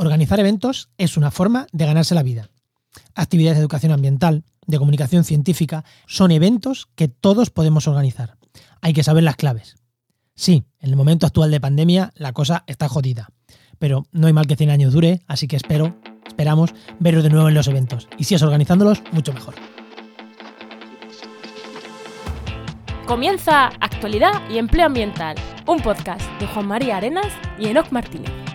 Organizar eventos es una forma de ganarse la vida. Actividades de educación ambiental, de comunicación científica, son eventos que todos podemos organizar. Hay que saber las claves. Sí, en el momento actual de pandemia la cosa está jodida, pero no hay mal que 100 años dure, así que espero, esperamos veros de nuevo en los eventos. Y si es organizándolos, mucho mejor. Comienza Actualidad y Empleo Ambiental, un podcast de Juan María Arenas y Enoc Martínez.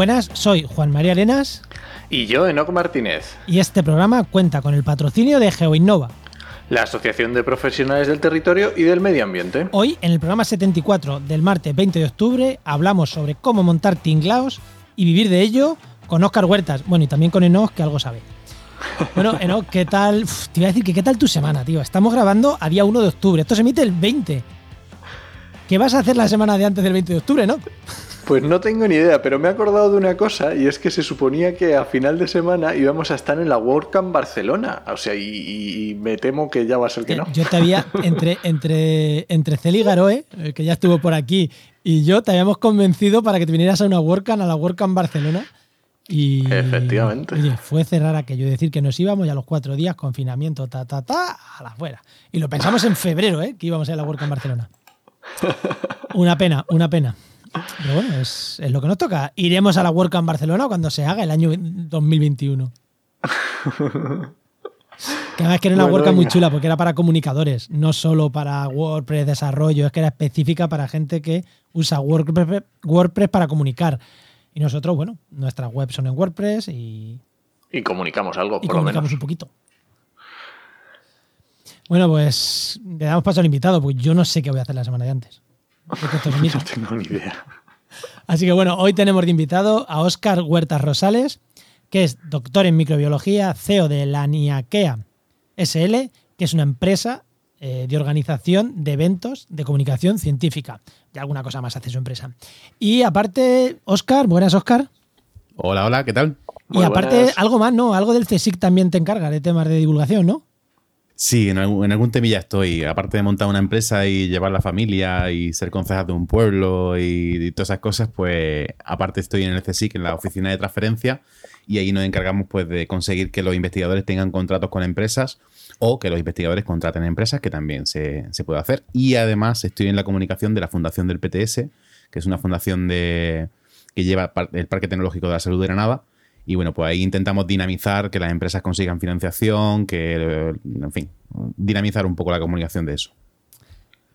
Buenas, soy Juan María Arenas. Y yo, Enoc Martínez. Y este programa cuenta con el patrocinio de GeoInnova. La Asociación de Profesionales del Territorio y del Medio Ambiente. Hoy, en el programa 74 del martes 20 de octubre, hablamos sobre cómo montar tinglaos y vivir de ello con Óscar Huertas. Bueno, y también con Enoch, que algo sabe. Bueno, Enoch, ¿qué tal? te iba a decir que qué tal tu semana, tío. Estamos grabando a día 1 de octubre. Esto se emite el 20. ¿Qué vas a hacer la semana de antes del 20 de octubre, no? Pues no tengo ni idea, pero me he acordado de una cosa y es que se suponía que a final de semana íbamos a estar en la WordCamp Barcelona. O sea, y, me temo que ya va a ser que no. Yo te había, entre, entre, entre Celi Garoe, eh, que ya estuvo por aquí, y yo te habíamos convencido para que te vinieras a una WordCamp, a la WordCamp Barcelona. Y, Efectivamente. Oye, fue cerrar aquello, decir que nos íbamos y a los cuatro días, confinamiento, ta, ta, ta, a la fuera. Y lo pensamos en febrero, ¿eh? que íbamos a ir a la WordCamp Barcelona. Una pena, una pena. Pero bueno, es, lo que nos toca. Iremos a la WordCamp Barcelona cuando se haga el año 2021. Que además que era una WordCamp muy chula porque era para comunicadores, no solo para WordPress desarrollo, es que era específica para gente que usa WordPress, WordPress para comunicar. Y nosotros, bueno, nuestras webs son en WordPress y. Y comunicamos algo, y comunicamos un poquito. Bueno, pues le damos paso al invitado, porque yo no sé qué voy a hacer la semana de antes. no tengo ni idea. Así que bueno, hoy tenemos de invitado a Óscar Huertas Rosales, que es doctor en microbiología, CEO de la NIAKEA SL, que es una empresa eh, de organización de eventos de comunicación científica. Y alguna cosa más hace su empresa. Y aparte, Óscar, buenas Óscar. Hola, hola, ¿qué tal? y aparte, algo más, ¿no? Algo del CSIC también te encarga de temas de divulgación, ¿no? Sí, en algún, temilla estoy. Aparte de montar una empresa y llevar la familia y ser concejal de un pueblo y, todas esas cosas, pues aparte estoy en el CSIC, en la oficina de transferencia, y ahí nos encargamos pues de conseguir que los investigadores tengan contratos con empresas o que los investigadores contraten empresas, que también se, se puede hacer. Y además estoy en la comunicación de la fundación del PTS, que es una fundación de, que lleva el Parque Tecnológico de la Salud de Granada y bueno, pues ahí intentamos dinamizar que las empresas consigan financiación, que, en fin, dinamizar un poco la comunicación de eso.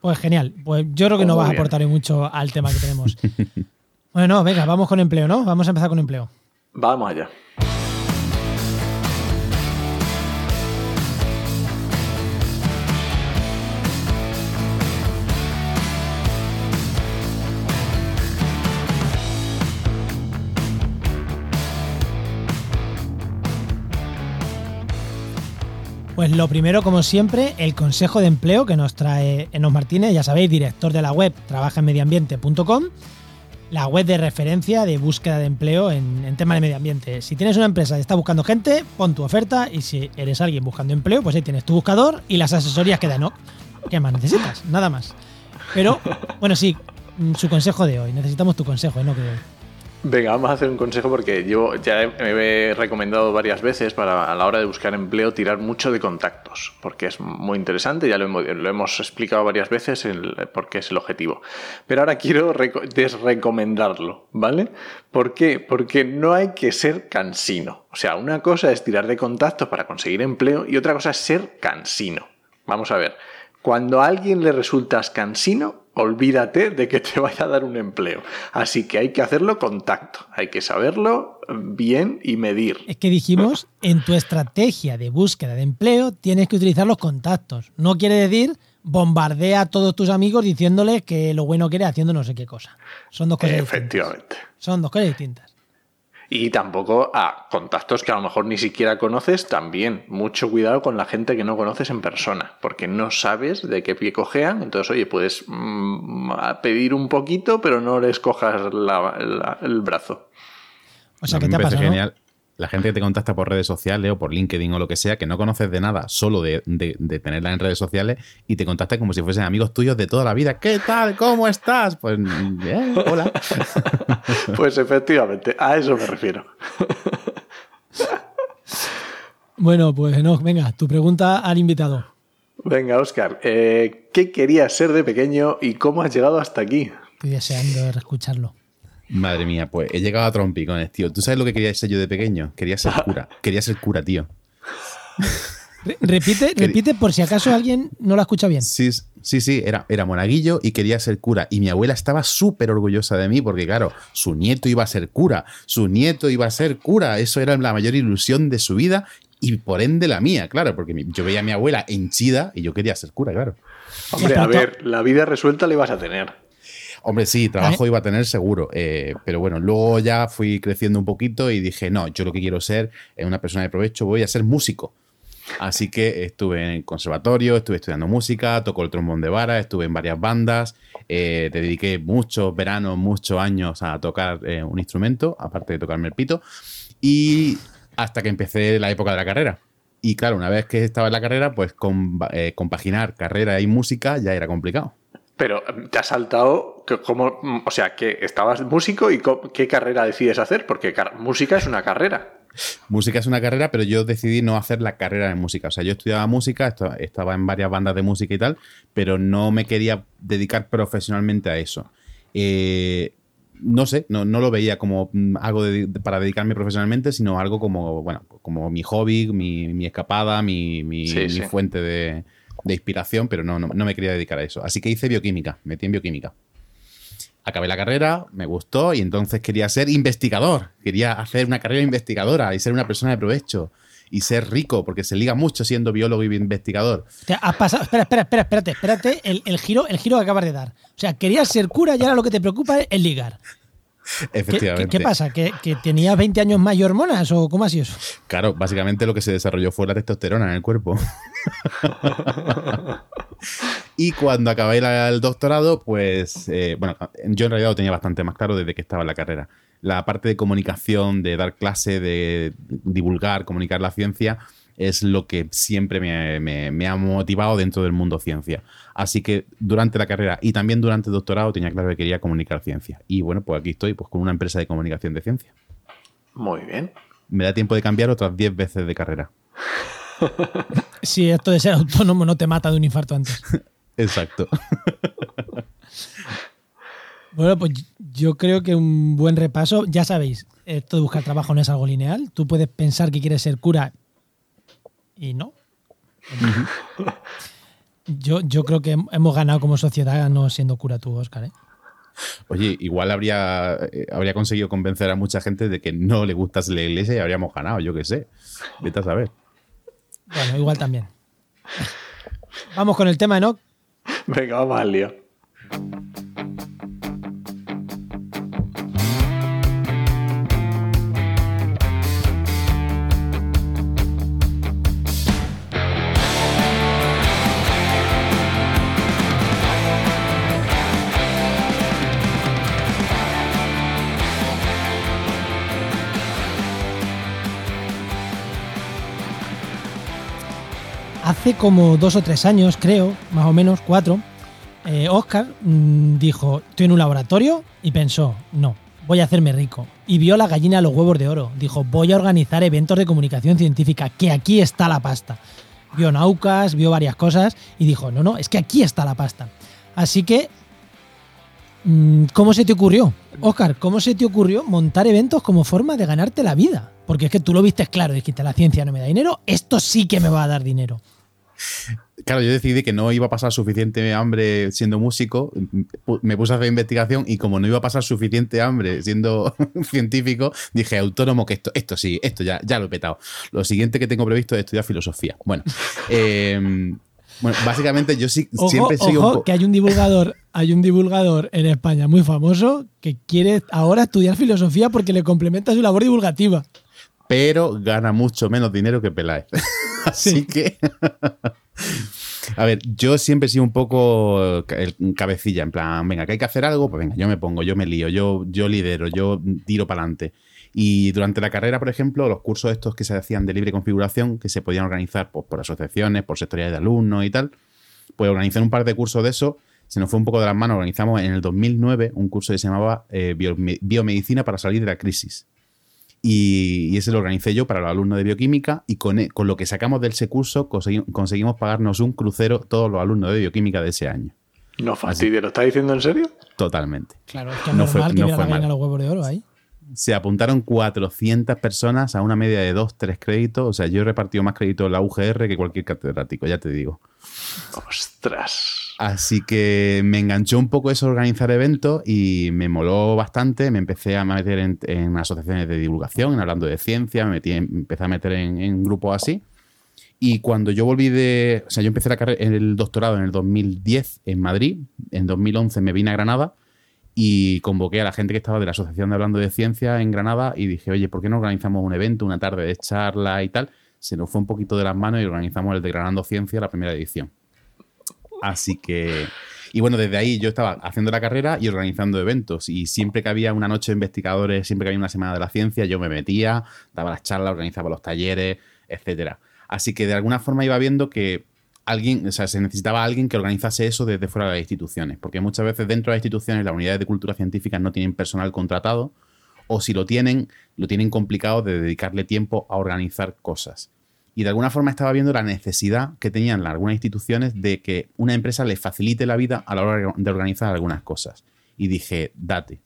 Pues genial. Pues yo creo que no vas a aportar mucho al tema que tenemos. bueno, venga, vamos con empleo, ¿no? Vamos a empezar con empleo. Vamos allá. Pues lo primero, como siempre, el consejo de empleo que nos trae Enos Martínez, ya sabéis, director de la web trabajaenmedioambiente.com, la web de referencia de búsqueda de empleo en, en tema de medio ambiente. Si tienes una empresa y estás buscando gente, pon tu oferta y si eres alguien buscando empleo, pues ahí tienes tu buscador y las asesorías que da Enoch. ¿Qué más necesitas? Nada más. Pero, bueno, sí, su consejo de hoy. Necesitamos tu consejo, de hoy. Venga, vamos a hacer un consejo porque yo ya me he recomendado varias veces para a la hora de buscar empleo tirar mucho de contactos, porque es muy interesante, ya lo hemos, explicado varias veces porque es el objetivo. Pero ahora quiero desrecomendarlo, ¿vale? ¿Por qué? Porque no hay que ser cansino. O sea, una cosa es tirar de contactos para conseguir empleo y otra cosa es ser cansino. Vamos a ver, cuando a alguien le resultas cansino, olvídate de que te vaya a dar un empleo. Así que hay que hacerlo con tacto, hay que saberlo bien y medir. Es que dijimos, en tu estrategia de búsqueda de empleo tienes que utilizar los contactos. No quiere decir bombardea a todos tus amigos diciéndoles que lo bueno que eres haciendo no sé qué cosa. Son dos cosas Efectivamente. Son dos cosas distintas. Y tampoco a contactos que a lo mejor ni siquiera conoces, también mucho cuidado con la gente que no conoces en persona, porque no sabes de qué pie cojean, entonces oye, puedes mm, pedir un poquito, pero no les cojas el brazo. O sea, ¿qué te ha pasado? Genial. La gente que te contacta por redes sociales o por LinkedIn o lo que sea, que no conoces de nada, solo de, tenerla en redes sociales y te contactan como si fuesen amigos tuyos de toda la vida. ¿Qué tal? ¿Cómo estás? Pues bien, hola. pues efectivamente, a eso me refiero. bueno, pues no, venga, tu pregunta al invitado. Venga, Oscar, eh, ¿qué querías ser de pequeño y cómo has llegado hasta aquí? Estoy deseando escucharlo. Madre mía, pues he llegado a trompicones, tío. ¿Tú sabes lo que quería ser yo de pequeño? Quería ser cura. Quería ser cura, tío. Repite, repite por si acaso alguien no lo escucha bien. Sí, sí, sí, era, era monaguillo y quería ser cura. Y mi abuela estaba súper orgullosa de mí porque, claro, su nieto iba a ser cura. Su nieto iba a ser cura. Eso era la mayor ilusión de su vida y por ende la mía, claro, porque yo veía a mi abuela henchida y yo quería ser cura, claro. Hombre, a ver, la vida resuelta le ibas a tener. Hombre, sí, trabajo iba a tener seguro. Eh, pero bueno, luego ya fui creciendo un poquito y dije, no, yo lo que quiero ser es una persona de provecho, voy a ser músico. Así que estuve en el conservatorio, estuve estudiando música, tocó el trombón de vara, estuve en varias bandas, eh, te dediqué muchos veranos, muchos años a tocar eh, un instrumento, aparte de tocarme el pito, y hasta que empecé la época de la carrera. Y claro, una vez que estaba en la carrera, pues compaginar carrera y música ya era complicado. Pero em, te has saltado, como, o sea, que estabas músico y qué carrera decides hacer, porque música es una carrera. Música es una carrera, pero yo decidí no hacer la carrera de música. O sea, yo estudiaba música, estaba en varias bandas de música y tal, pero no me quería dedicar profesionalmente a eso. Eh, no sé, no, lo veía como mm, algo para dedicarme profesionalmente, sino algo como, bueno, como mi hobby, mi, escapada, mi, fuente de, de inspiración, pero no, no, me quería dedicar a eso. Así que hice bioquímica, metí en bioquímica. Acabé la carrera, me gustó y entonces quería ser investigador. Quería hacer una carrera investigadora y ser una persona de provecho y ser rico, porque se liga mucho siendo biólogo y investigador. has pasado, espera, espera, espera, espérate, espérate, el, giro, el giro que acabas de dar. O sea, querías ser cura y ahora lo que te preocupa es ligar. Efectivamente. ¿Qué, pasa? ¿Que, ¿Que, tenías 20 años más y hormonas o cómo ha sido eso? Claro, básicamente lo que se desarrolló fue la testosterona en el cuerpo. y cuando acabé el doctorado, pues, eh, bueno, yo en realidad lo tenía bastante más claro desde que estaba en la carrera. La parte de comunicación, de dar clase, de divulgar, comunicar la ciencia, es lo que siempre me, ha motivado dentro del mundo ciencia. Así que durante la carrera y también durante el doctorado tenía claro que quería comunicar ciencia. Y bueno, pues aquí estoy pues, con una empresa de comunicación de ciencia. Muy bien. Me da tiempo de cambiar otras 10 veces de carrera. si esto de ser autónomo no te mata de un infarto antes. Exacto. Bueno, pues yo creo que un buen repaso, ya sabéis, esto de buscar trabajo no es algo lineal. Tú puedes pensar que quieres ser cura y no. yo, yo creo que hemos ganado como sociedad no siendo cura tú, Oscar. ¿eh? Oye, igual habría, eh, habría conseguido convencer a mucha gente de que no le gustas la iglesia y habríamos ganado, yo qué sé. Vete a saber. Bueno, igual también. Vamos con el tema, ¿no? Venga, vamos al lío. Hace como dos o tres años, creo, más o menos, cuatro, eh, Oscar mm, dijo, estoy en un laboratorio y pensó, no, voy a hacerme rico. Y vio la gallina a los huevos de oro. Dijo, voy a organizar eventos de comunicación científica, que aquí está la pasta. Vio Naucas, vio varias cosas y dijo, no, no, es que aquí está la pasta. Así que, mm, ¿cómo se te ocurrió? Oscar, ¿cómo se te ocurrió montar eventos como forma de ganarte la vida? Porque es que tú lo viste claro, dijiste, la ciencia no me da dinero, esto sí que me va a dar dinero. Claro, yo decidí que no iba a pasar suficiente hambre siendo músico, me puse a hacer investigación y como no iba a pasar suficiente hambre siendo científico, dije autónomo que esto, esto sí, esto ya, ya lo he petado. Lo siguiente que tengo previsto es estudiar filosofía. Bueno, em, bueno básicamente yo sí siempre sigo que hay un divulgador, hay un divulgador en España muy famoso que quiere ahora estudiar filosofía porque le complementa su labor divulgativa. Pero gana mucho menos dinero que Peláez. Así que. A ver, yo siempre he sido un poco cabecilla, en plan, venga, que hay que hacer algo, pues venga, yo me pongo, yo me lío, yo, yo lidero, yo tiro para adelante. Y durante la carrera, por ejemplo, los cursos estos que se hacían de libre configuración, que se podían organizar pues, por asociaciones, por sectoriales de alumnos y tal, pues organizar un par de cursos de eso se nos fue un poco de las manos. Organizamos en el 2009 un curso que se llamaba eh, Biomedicina para salir de la crisis. Y, ese lo organicé yo para los alumnos de bioquímica y con, e, con lo que sacamos de ese curso conseguimos, pagarnos un crucero todos los alumnos de bioquímica de ese año. No fastidio, ¿lo estás diciendo en serio? Totalmente. Claro, es que no fue, que no fue los huevos de oro ahí. Se apuntaron 400 personas a una media de 2, 3 créditos. O sea, yo he repartido más créditos en la UGR que cualquier catedrático, ya te digo. ¡Ostras! Así que me enganchó un poco eso organizar eventos y me moló bastante. Me empecé a meter en, asociaciones de divulgación, en hablando de ciencia, me metí, empecé a meter en, grupos así. Y cuando yo volví de. O sea, yo empecé la carrera, el doctorado en el 2010 en Madrid. En 2011 me vine a Granada y convoqué a la gente que estaba de la Asociación de Hablando de Ciencia en Granada y dije, oye, ¿por qué no organizamos un evento, una tarde de charla y tal? Se nos fue un poquito de las manos y organizamos el de Granando Ciencia, la primera edición. Así que. Y bueno, desde ahí yo estaba haciendo la carrera y organizando eventos. Y siempre que había una noche de investigadores, siempre que había una semana de la ciencia, yo me metía, daba las charlas, organizaba los talleres, etcétera. Así que de alguna forma iba viendo que alguien, o sea, se necesitaba alguien que organizase eso desde fuera de las instituciones. Porque muchas veces dentro de las instituciones las unidades de cultura científica no tienen personal contratado. O si lo tienen, lo tienen complicado de dedicarle tiempo a organizar cosas y de alguna forma estaba viendo la necesidad que tenían algunas instituciones de que una empresa les facilite la vida a la hora de organizar algunas cosas. Y dije, date,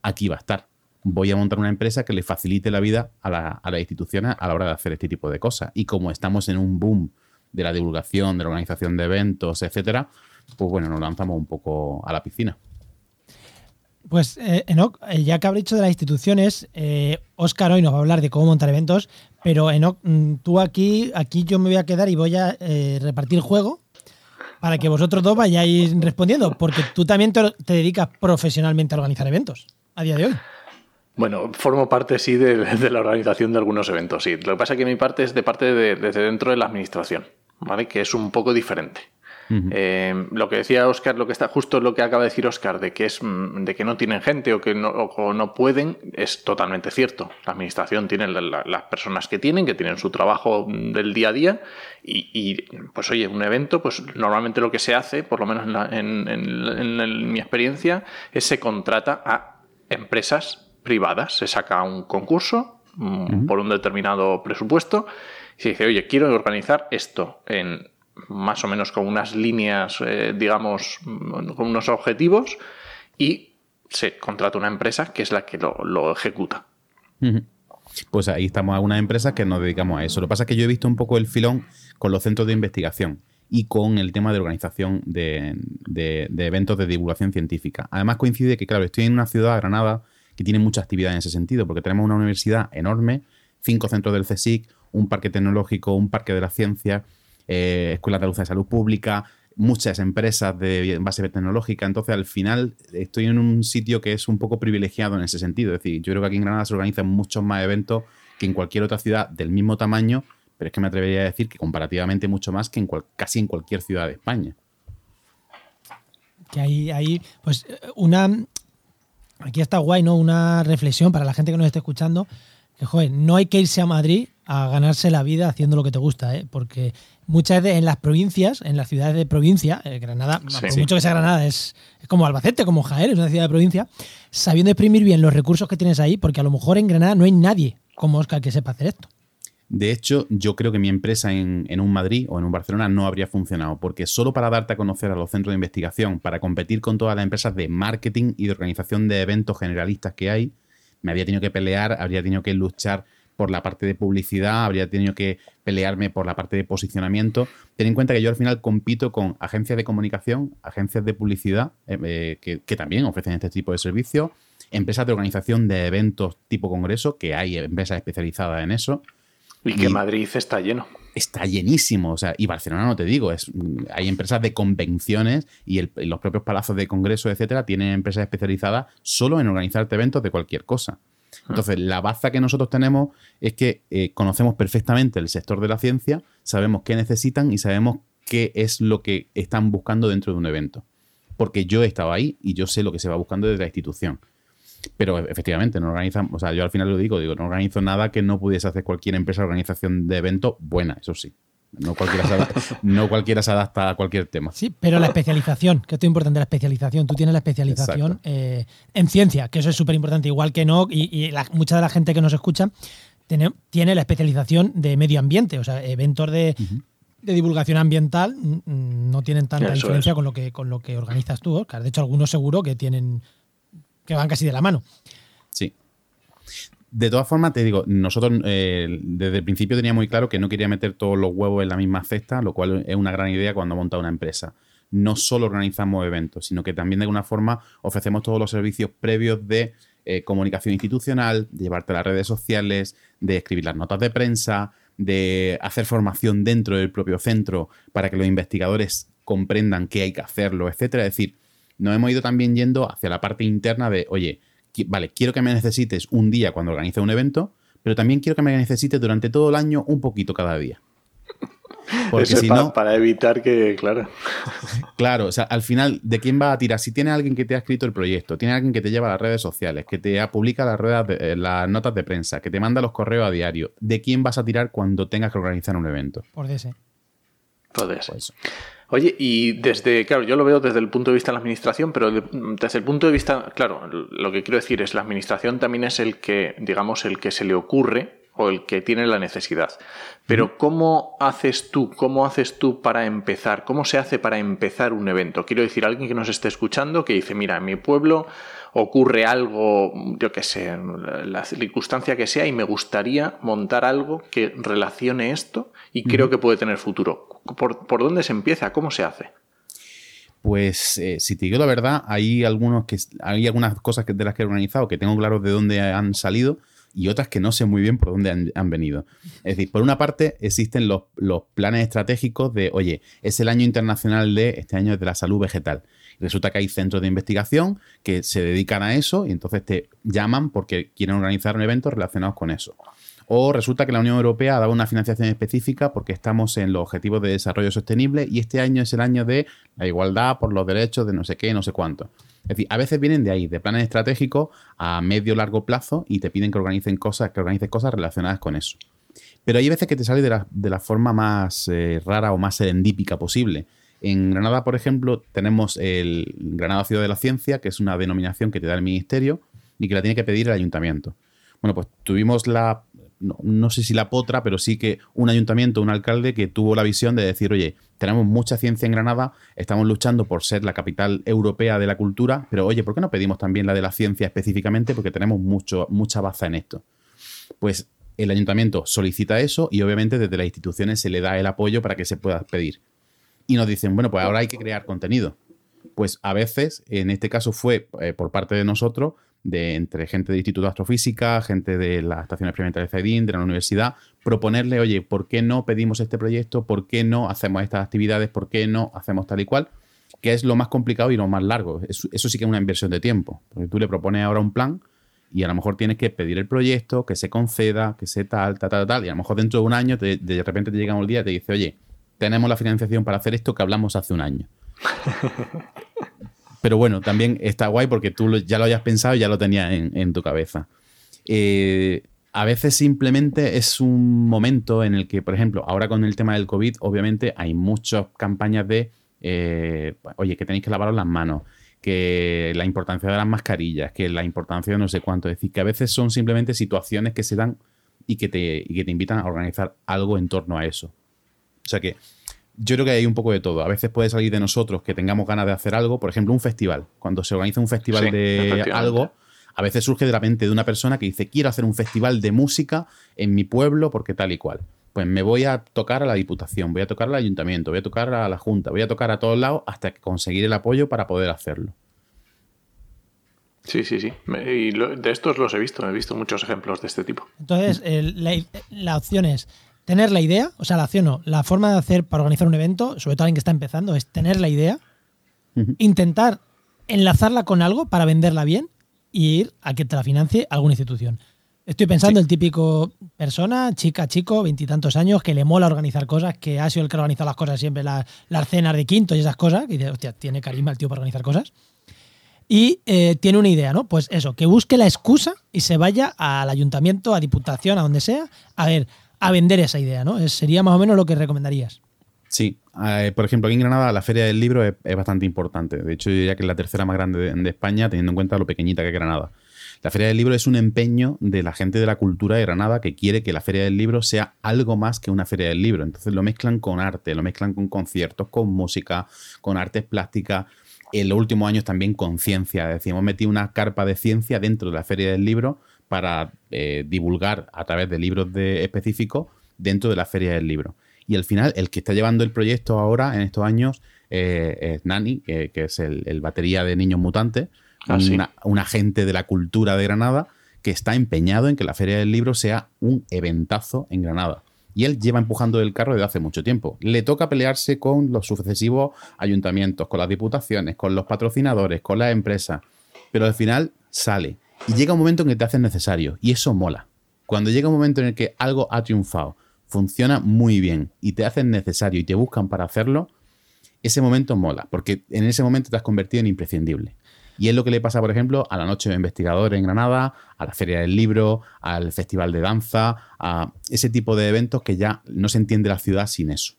aquí va a estar. Voy a montar una empresa que le facilite la vida a, las instituciones a la hora de hacer este tipo de cosas. Y como estamos en un boom de la divulgación, de la organización de eventos, etcétera, pues bueno, nos lanzamos un poco a la piscina. Pues, eh, Enoch, eh, ya que habré dicho de las instituciones, eh, Oscar hoy nos va a hablar de cómo montar eventos, pero Enoch, mm, tú aquí, aquí yo me voy a quedar y voy a eh, repartir juego para que vosotros dos vayáis respondiendo, porque tú también te, dedicas profesionalmente a organizar eventos a día de hoy. Bueno, formo parte, sí, de, la organización de algunos eventos, sí. Lo que pasa es que mi parte es de parte de, desde dentro de la administración, ¿vale? Que es un poco diferente. Eh, lo que decía Oscar, lo que está justo lo que acaba de decir Oscar, de que es mm, de que no tienen gente o que no, no pueden, es totalmente cierto. La administración tiene las personas que tienen, que tienen su trabajo mm, del día a día, y, pues oye, un evento, pues normalmente lo que se hace, por lo menos en, mi experiencia, es se contrata a empresas privadas, se saca un concurso mm, por un determinado presupuesto y se dice, oye, quiero organizar esto en más o menos con unas líneas, eh, digamos, con unos objetivos y se contrata una empresa que es la que lo, ejecuta. Pues ahí estamos a una empresa que nos dedicamos a eso. Lo que pasa es que yo he visto un poco el filón con los centros de investigación y con el tema de organización de, eventos de divulgación científica. Además coincide que, claro, estoy en una ciudad, Granada, que tiene mucha actividad en ese sentido, porque tenemos una universidad enorme, cinco centros del CSIC, un parque tecnológico, un parque de la ciencia, eh, escuelas de luz de salud pública, muchas empresas de base tecnológica. Entonces, al final, estoy en un sitio que es un poco privilegiado en ese sentido. Es decir, yo creo que aquí en Granada se organizan muchos más eventos que en cualquier otra ciudad del mismo tamaño, pero es que me atrevería a decir que comparativamente mucho más que en casi en cualquier ciudad de España. Que hay, pues, una. Aquí está guay, ¿no? Una reflexión para la gente que nos esté escuchando. Que, joder, no hay que irse a Madrid a ganarse la vida haciendo lo que te gusta, ¿eh? porque muchas veces en las provincias, en las ciudades de provincia, eh, Granada, por mucho que sea Granada, es, como Albacete, como Jaén, es una ciudad de provincia, sabiendo exprimir bien los recursos que tienes ahí, porque a lo mejor en Granada no hay nadie como Oscar que sepa hacer esto. De hecho, yo creo que mi empresa en, en, un Madrid o en un Barcelona no habría funcionado, porque solo para darte a conocer a los centros de investigación, para competir con todas las empresas de marketing y de organización de eventos generalistas que hay, me habría tenido que pelear, habría tenido que luchar por la parte de publicidad, habría tenido que pelearme por la parte de posicionamiento. Ten en cuenta que yo al final compito con agencias de comunicación, agencias de publicidad, eh, eh, que, también ofrecen este tipo de servicios, empresas de organización de eventos tipo congreso, que hay empresas especializadas en eso. Y que Madrid está lleno. Está llenísimo, o sea, y Barcelona no te digo, es, hay empresas de convenciones y los propios palazos de congreso, etcétera, tienen empresas especializadas solo en organizarte eventos de cualquier cosa. Entonces, la baza que nosotros tenemos es que eh, conocemos perfectamente el sector de la ciencia, sabemos qué necesitan y sabemos qué es lo que están buscando dentro de un evento. Porque yo he estado ahí y yo sé lo que se va buscando desde la institución. Pero efectivamente, no organizan, o sea, yo al final lo digo, digo, no organizo nada que no pudiese hacer cualquier empresa de organización de evento buena, eso sí. No cualquiera, se adapta, no cualquiera se adapta a cualquier tema. Sí, pero la especialización, que esto es importante, la especialización. Tú tienes la especialización eh, en ciencia, que eso es súper importante, igual que no, y, mucha de la gente que nos escucha tiene, tiene, la especialización de medio ambiente, o sea, eventos de, divulgación ambiental no tienen tanta diferencia con lo, que, con lo que organizas tú, Oscar. De hecho, algunos seguro que tienen que van casi de la mano. Sí. De todas formas, te digo, nosotros eh, desde el principio tenía muy claro que no quería meter todos los huevos en la misma cesta, lo cual es una gran idea cuando monta una empresa. No solo organizamos eventos, sino que también de alguna forma ofrecemos todos los servicios previos de eh, comunicación institucional, de llevarte a las redes sociales, de escribir las notas de prensa, de hacer formación dentro del propio centro para que los investigadores comprendan qué hay que hacerlo, etcétera. Es decir, nos hemos ido también yendo hacia la parte interna de, oye, vale, quiero que me necesites un día cuando organice un evento, pero también quiero que me necesites durante todo el año un poquito cada día. Porque si no, para evitar que, claro. Claro, o sea, al final, ¿de quién va a tirar? Si tiene alguien que te ha escrito el proyecto, tiene alguien que te lleva a las redes sociales, que te publica las, ruedas eh, las notas de prensa, que te manda los correos a diario, ¿de quién vas a tirar cuando tengas que organizar un evento? Por ese. Por ese. Pues Oye, y desde, claro, yo lo veo desde el punto de vista de la administración, pero desde el punto de vista, claro, lo que quiero decir es la administración también es el que, digamos, el que se le ocurre o el que tiene la necesidad. Pero ¿cómo haces tú? ¿Cómo haces tú para empezar? ¿Cómo se hace para empezar un evento? Quiero decir, alguien que nos esté escuchando que dice, mira, en mi pueblo ocurre algo, yo qué sé, la circunstancia que sea, y me gustaría montar algo que relacione esto y creo que puede tener futuro. ¿Por, dónde se empieza? ¿Cómo se hace? Pues eh, si te digo la verdad, hay algunos que hay algunas cosas de las que he organizado que tengo claro de dónde han salido y otras que no sé muy bien por dónde han, venido. Es decir, por una parte existen los, los, planes estratégicos de, oye, es el año internacional de, este año de la salud vegetal. resulta que hay centros de investigación que se dedican a eso y entonces te llaman porque quieren organizar un evento relacionados con eso. O resulta que la Unión Europea ha dado una financiación específica porque estamos en los Objetivos de Desarrollo Sostenible y este año es el año de la igualdad por los derechos de no sé qué, no sé cuánto. Es decir, a veces vienen de ahí, de planes estratégicos a medio largo plazo y te piden que organicen cosas, que organices cosas relacionadas con eso. Pero hay veces que te sale de la, forma más eh, rara o más serendípica posible. En Granada, por ejemplo, tenemos el Granada Ciudad de la Ciencia, que es una denominación que te da el Ministerio y que la tiene que pedir el Ayuntamiento. Bueno, pues tuvimos la no, sé si la potra, pero sí que un ayuntamiento, un alcalde que tuvo la visión de decir, oye, tenemos mucha ciencia en Granada, estamos luchando por ser la capital europea de la cultura, pero oye, ¿por qué no pedimos también la de la ciencia específicamente? Porque tenemos mucho, mucha baza en esto. Pues el ayuntamiento solicita eso y obviamente desde las instituciones se le da el apoyo para que se pueda pedir. Y nos dicen, bueno, pues ahora hay que crear contenido. Pues a veces, en este caso fue eh, por parte de nosotros, de entre gente del Instituto de Astrofísica, gente de la Estación Experimental de Zaidín, de la universidad, proponerle, oye, ¿por qué no pedimos este proyecto? ¿Por qué no hacemos estas actividades? ¿Por qué no hacemos tal y cual? Que es lo más complicado y lo más largo. Eso, sí que es una inversión de tiempo. Porque tú le propones ahora un plan y a lo mejor tienes que pedir el proyecto, que se conceda, que se tal, tal, tal, tal. Y a lo mejor dentro de un año de repente te llega un día y te dice, oye, tenemos la financiación para hacer esto que hablamos hace un año. Pero bueno, también está guay porque tú ya lo hayas pensado y ya lo tenías en, tu cabeza. Eh, a veces simplemente es un momento en el que, por ejemplo, ahora con el tema del COVID, obviamente hay muchas campañas de, eh, oye, que tenéis que lavaros las manos, que la importancia de las mascarillas, que la importancia de no sé cuánto. Es decir, que a veces son simplemente situaciones que se dan y que te, y que te invitan a organizar algo en torno a eso. O sea que yo creo que hay un poco de todo. A veces puede salir de nosotros que tengamos ganas de hacer algo. Por ejemplo, un festival. Cuando se organiza un festival de algo, a veces surge de la mente de una persona que dice, quiero hacer un festival de música en mi pueblo porque tal y cual. Pues me voy a tocar a la Diputación, voy a tocar al Ayuntamiento, voy a tocar a la Junta, voy a tocar a todos lados hasta conseguir el apoyo para poder hacerlo. Sí, sí, sí. Y de estos los he visto, he visto muchos ejemplos de este tipo. Entonces, la opción es tener la idea, o sea, la acción no, la forma de hacer para organizar un evento, sobre todo alguien que está empezando, es tener la idea, intentar enlazarla con algo para venderla bien y ir a que te la financie alguna institución. Estoy pensando el típico persona, chica, chico, veintitantos años, que le mola organizar cosas, que ha sido el que organiza las cosas siempre, las, cenas de quinto y esas cosas, y dice, hostia, tiene carisma el tío para organizar cosas. Y eh, tiene una idea, ¿no? Pues eso, que busque la excusa y se vaya al ayuntamiento, a diputación, a donde sea, a ver, a vender esa idea, ¿no? sería más o menos lo que recomendarías. Sí, eh, por ejemplo, aquí en Granada la Feria del Libro es, bastante importante. De hecho, yo diría que es la tercera más grande de, de España, teniendo en cuenta lo pequeñita que es Granada. La Feria del Libro es un empeño de la gente de la cultura de Granada que quiere que la Feria del Libro sea algo más que una Feria del Libro. Entonces lo mezclan con arte, lo mezclan con conciertos, con música, con artes plásticas. En los últimos años también con ciencia. Es decir, hemos metido una carpa de ciencia dentro de la Feria del Libro para eh, divulgar a través de libros de específicos dentro de la Feria del Libro. Y al final, el que está llevando el proyecto ahora, en estos años, eh, es Nani, que, es el, batería de Niños Mutantes, Ah, un agente de la cultura de Granada que está empeñado en que la Feria del Libro sea un eventazo en Granada. Y él lleva empujando el carro desde hace mucho tiempo. Le toca pelearse con los sucesivos ayuntamientos, con las diputaciones, con los patrocinadores, con las empresas. Pero al final sale. Y llega un momento en que te haces necesario. Y eso mola. Cuando llega un momento en el que algo ha triunfado, funciona muy bien y te hacen necesario y te buscan para hacerlo, ese momento mola. Porque en ese momento te has convertido en imprescindible. Y es lo que le pasa, por ejemplo, a la Noche de Investigador en Granada, a la Feria del Libro, al Festival de Danza, a ese tipo de eventos que ya no se entiende la ciudad sin eso.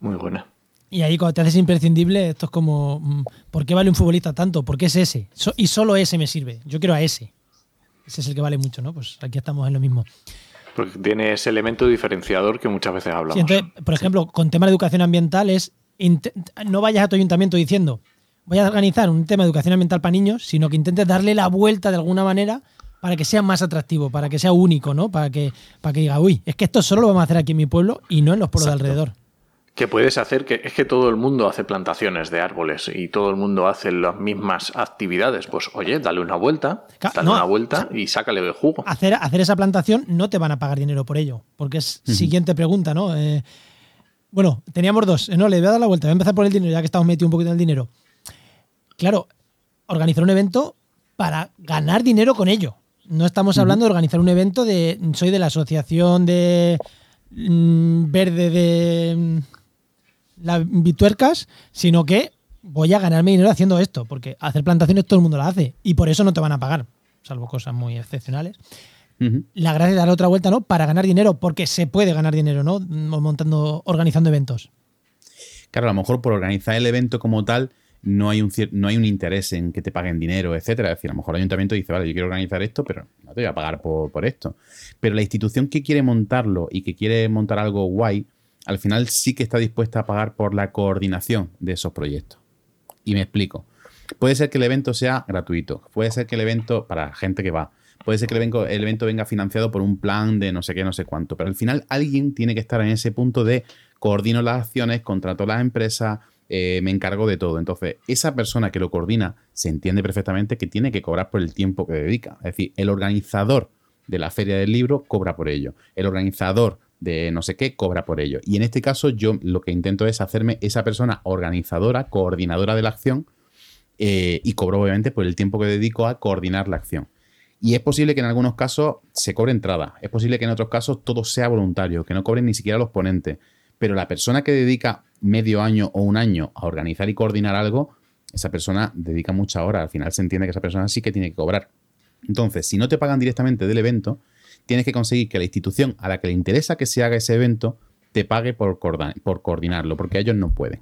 Muy buena. Y ahí cuando te haces imprescindible, esto es como, mm, ¿por qué vale un futbolista tanto? Porque es ese. y solo ese me sirve. Yo quiero a ese. Ese es el que vale mucho, ¿no? Pues aquí estamos en lo mismo. Porque tiene ese elemento diferenciador que muchas veces hablamos. entonces, por ejemplo, con tema de educación ambiental es, no vayas a tu ayuntamiento diciendo, voy a organizar un tema de educación ambiental para niños, sino que intentes darle la vuelta de alguna manera para que sea más atractivo, para que sea único, ¿no? Para que, para que diga, uy, es que esto solo lo vamos a hacer aquí en mi pueblo y no en los pueblos de alrededor. Que puedes hacer que es que todo el mundo hace plantaciones de árboles y todo el mundo hace las mismas actividades. Pues oye, dale una vuelta, dale una vuelta y sácale de jugo. Hacer, hacer esa plantación no te van a pagar dinero por ello, porque es siguiente pregunta, ¿no? Eh, bueno, teníamos dos. No, le voy a dar la vuelta. Voy a empezar por el dinero, ya que estamos metidos un poquito en el dinero claro, organizar un evento para ganar dinero con ello. No estamos hablando de organizar un evento de. Soy de la asociación de mm, verde de mm, las bituercas, sino que voy a ganarme dinero haciendo esto, porque hacer plantaciones todo el mundo la hace y por eso no te van a pagar, salvo cosas muy excepcionales. La gracia es dar otra vuelta, ¿no? Para ganar dinero, porque se puede ganar dinero, ¿no? Montando, organizando eventos. Claro, a lo mejor por organizar el evento como tal, no hay un, no hay un interés en que te paguen dinero, etcétera. Es decir, a lo mejor el ayuntamiento dice, vale, yo quiero organizar esto, pero no te voy a pagar por, esto. Pero la institución que quiere montarlo y que quiere montar algo guay, al final sí que está dispuesta a pagar por la coordinación de esos proyectos. Y me explico. Puede ser que el evento sea gratuito, puede ser que el evento, para gente que va, puede ser que el evento, venga financiado por un plan de no sé qué, no sé cuánto, pero al final alguien tiene que estar en ese punto de coordino las acciones, contrato las empresas, eh, me encargo de todo. Entonces, esa persona que lo coordina se entiende perfectamente que tiene que cobrar por el tiempo que dedica. Es decir, el organizador de la feria del libro cobra por ello. El organizador de no sé qué cobra por ello. Y en este caso yo lo que intento es hacerme esa persona organizadora, coordinadora de la acción eh, y cobro obviamente por el tiempo que dedico a coordinar la acción. Y es posible que en algunos casos se cobre entrada, es posible que en otros casos todo sea voluntario, que no cobren ni siquiera los ponentes, pero la persona que dedica medio año o un año a organizar y coordinar algo, esa persona dedica mucha hora. Al final se entiende que esa persona sí que tiene que cobrar. Entonces, si no te pagan directamente del evento, tienes que conseguir que la institución a la que le interesa que se haga ese evento te pague por, por coordinarlo, porque ellos no pueden.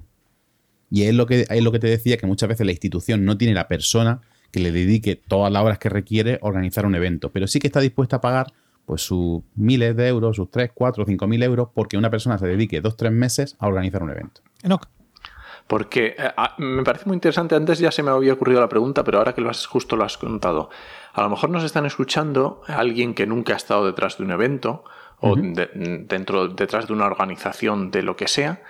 Y es lo, que, es lo que te decía, que muchas veces la institución no tiene la persona que le dedique todas las horas que requiere organizar un evento, pero sí que está dispuesta a pagar pues sus miles de euros, sus 3, 4, 5 mil euros, porque una persona se dedique dos, tres meses a organizar un evento. Enoch. Porque eh, ah, me parece muy interesante, antes ya se me había ocurrido la pregunta, pero ahora que lo has, justo lo has contado, a lo mejor nos están escuchando alguien que nunca ha estado detrás de un evento o dentro, detrás de una organización de lo que sea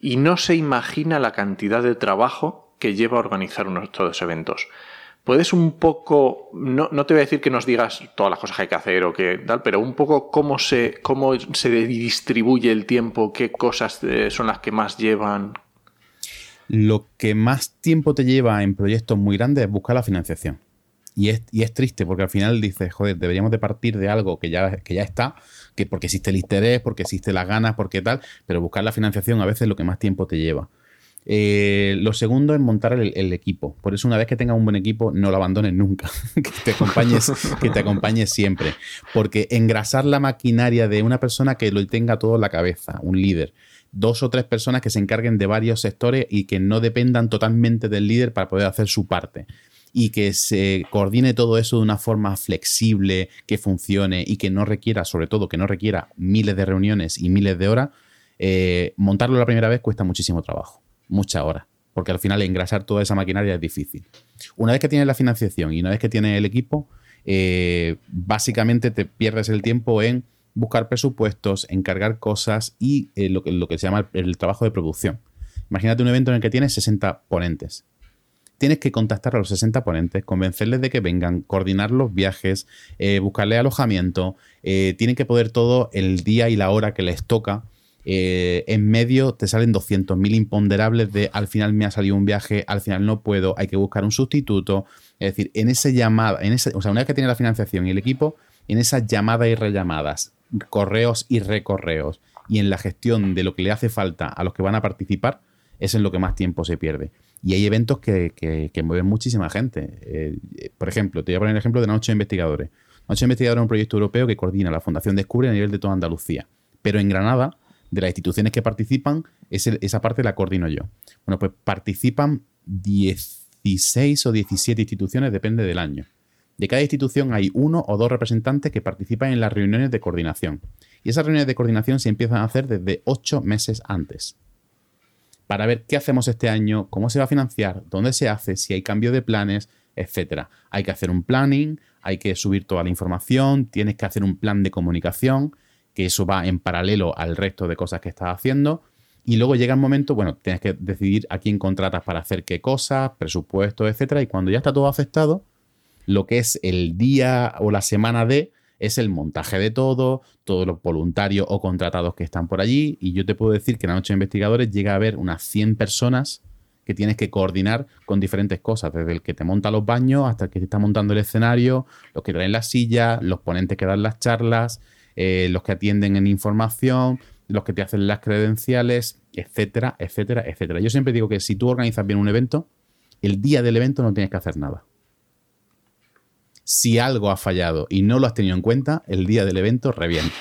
y no se imagina la cantidad de trabajo que lleva a organizar uno de estos eventos. ¿Puedes un poco, no, te voy a decir que nos digas todas las cosas que hay que hacer o qué tal, pero un poco cómo se, cómo se distribuye el tiempo, qué cosas eh, son las que más llevan? Lo que más tiempo te lleva en proyectos muy grandes es buscar la financiación. Y es, y es triste porque al final dices, joder, deberíamos de partir de algo que ya, que ya está, que porque existe el interés, porque existe las ganas, porque tal, pero buscar la financiación a veces es lo que más tiempo te lleva. Eh, lo segundo es montar el, equipo. Por eso, una vez que tengas un buen equipo, no lo abandones nunca. que te acompañes, que te acompañes siempre. Porque engrasar la maquinaria de una persona que lo tenga todo en la cabeza, un líder, dos o tres personas que se encarguen de varios sectores y que no dependan totalmente del líder para poder hacer su parte. Y que se coordine todo eso de una forma flexible, que funcione y que no requiera, sobre todo, que no requiera miles de reuniones y miles de horas. Eh, montarlo la primera vez cuesta muchísimo trabajo muchas horas, porque al final engrasar toda esa maquinaria es difícil. Una vez que tienes la financiación y una vez que tienes el equipo, eh, básicamente te pierdes el tiempo en buscar presupuestos, encargar cosas y eh, lo, que, lo, que, se llama el, trabajo de producción. Imagínate un evento en el que tienes 60 ponentes. Tienes que contactar a los 60 ponentes, convencerles de que vengan, coordinar los viajes, eh, buscarle alojamiento. tienen que poder todo el día y la hora que les toca eh, en medio te salen 200.000 imponderables de al final me ha salido un viaje, al final no puedo, hay que buscar un sustituto. Es decir, en esa llamada, en ese, o sea, una vez que tiene la financiación y el equipo, en esas llamadas y rellamadas, correos y recorreos, y en la gestión de lo que le hace falta a los que van a participar, es en lo que más tiempo se pierde. Y hay eventos que, mueven muchísima gente. Eh, por ejemplo, te voy a poner el ejemplo de Noche de Investigadores. Noche de Investigadores es un proyecto europeo que coordina la Fundación Descubre a nivel de toda Andalucía. Pero en Granada de las instituciones que participan, esa parte la coordino yo. Bueno, pues participan 16 o 17 instituciones, depende del año. De cada institución hay uno o dos representantes que participan en las reuniones de coordinación. Y esas reuniones de coordinación se empiezan a hacer desde ocho meses antes. Para ver qué hacemos este año, cómo se va a financiar, dónde se hace, si hay cambio de planes, etc. Hay que hacer un planning, hay que subir toda la información, tienes que hacer un plan de comunicación que eso va en paralelo al resto de cosas que estás haciendo. Y luego llega el momento, bueno, tienes que decidir a quién contratas para hacer qué cosas, presupuestos, etcétera. Y cuando ya está todo aceptado, lo que es el día o la semana de es el montaje de todo, todos los voluntarios o contratados que están por allí. Y yo te puedo decir que en la noche de investigadores llega a haber unas 100 personas que tienes que coordinar con diferentes cosas, desde el que te monta los baños hasta el que te está montando el escenario, los que traen las sillas, los ponentes que dan las charlas, eh, los que atienden en información, los que te hacen las credenciales, etcétera, etcétera, etcétera. Yo siempre digo que si tú organizas bien un evento, el día del evento no tienes que hacer nada. Si algo ha fallado y no lo has tenido en cuenta, el día del evento revienta.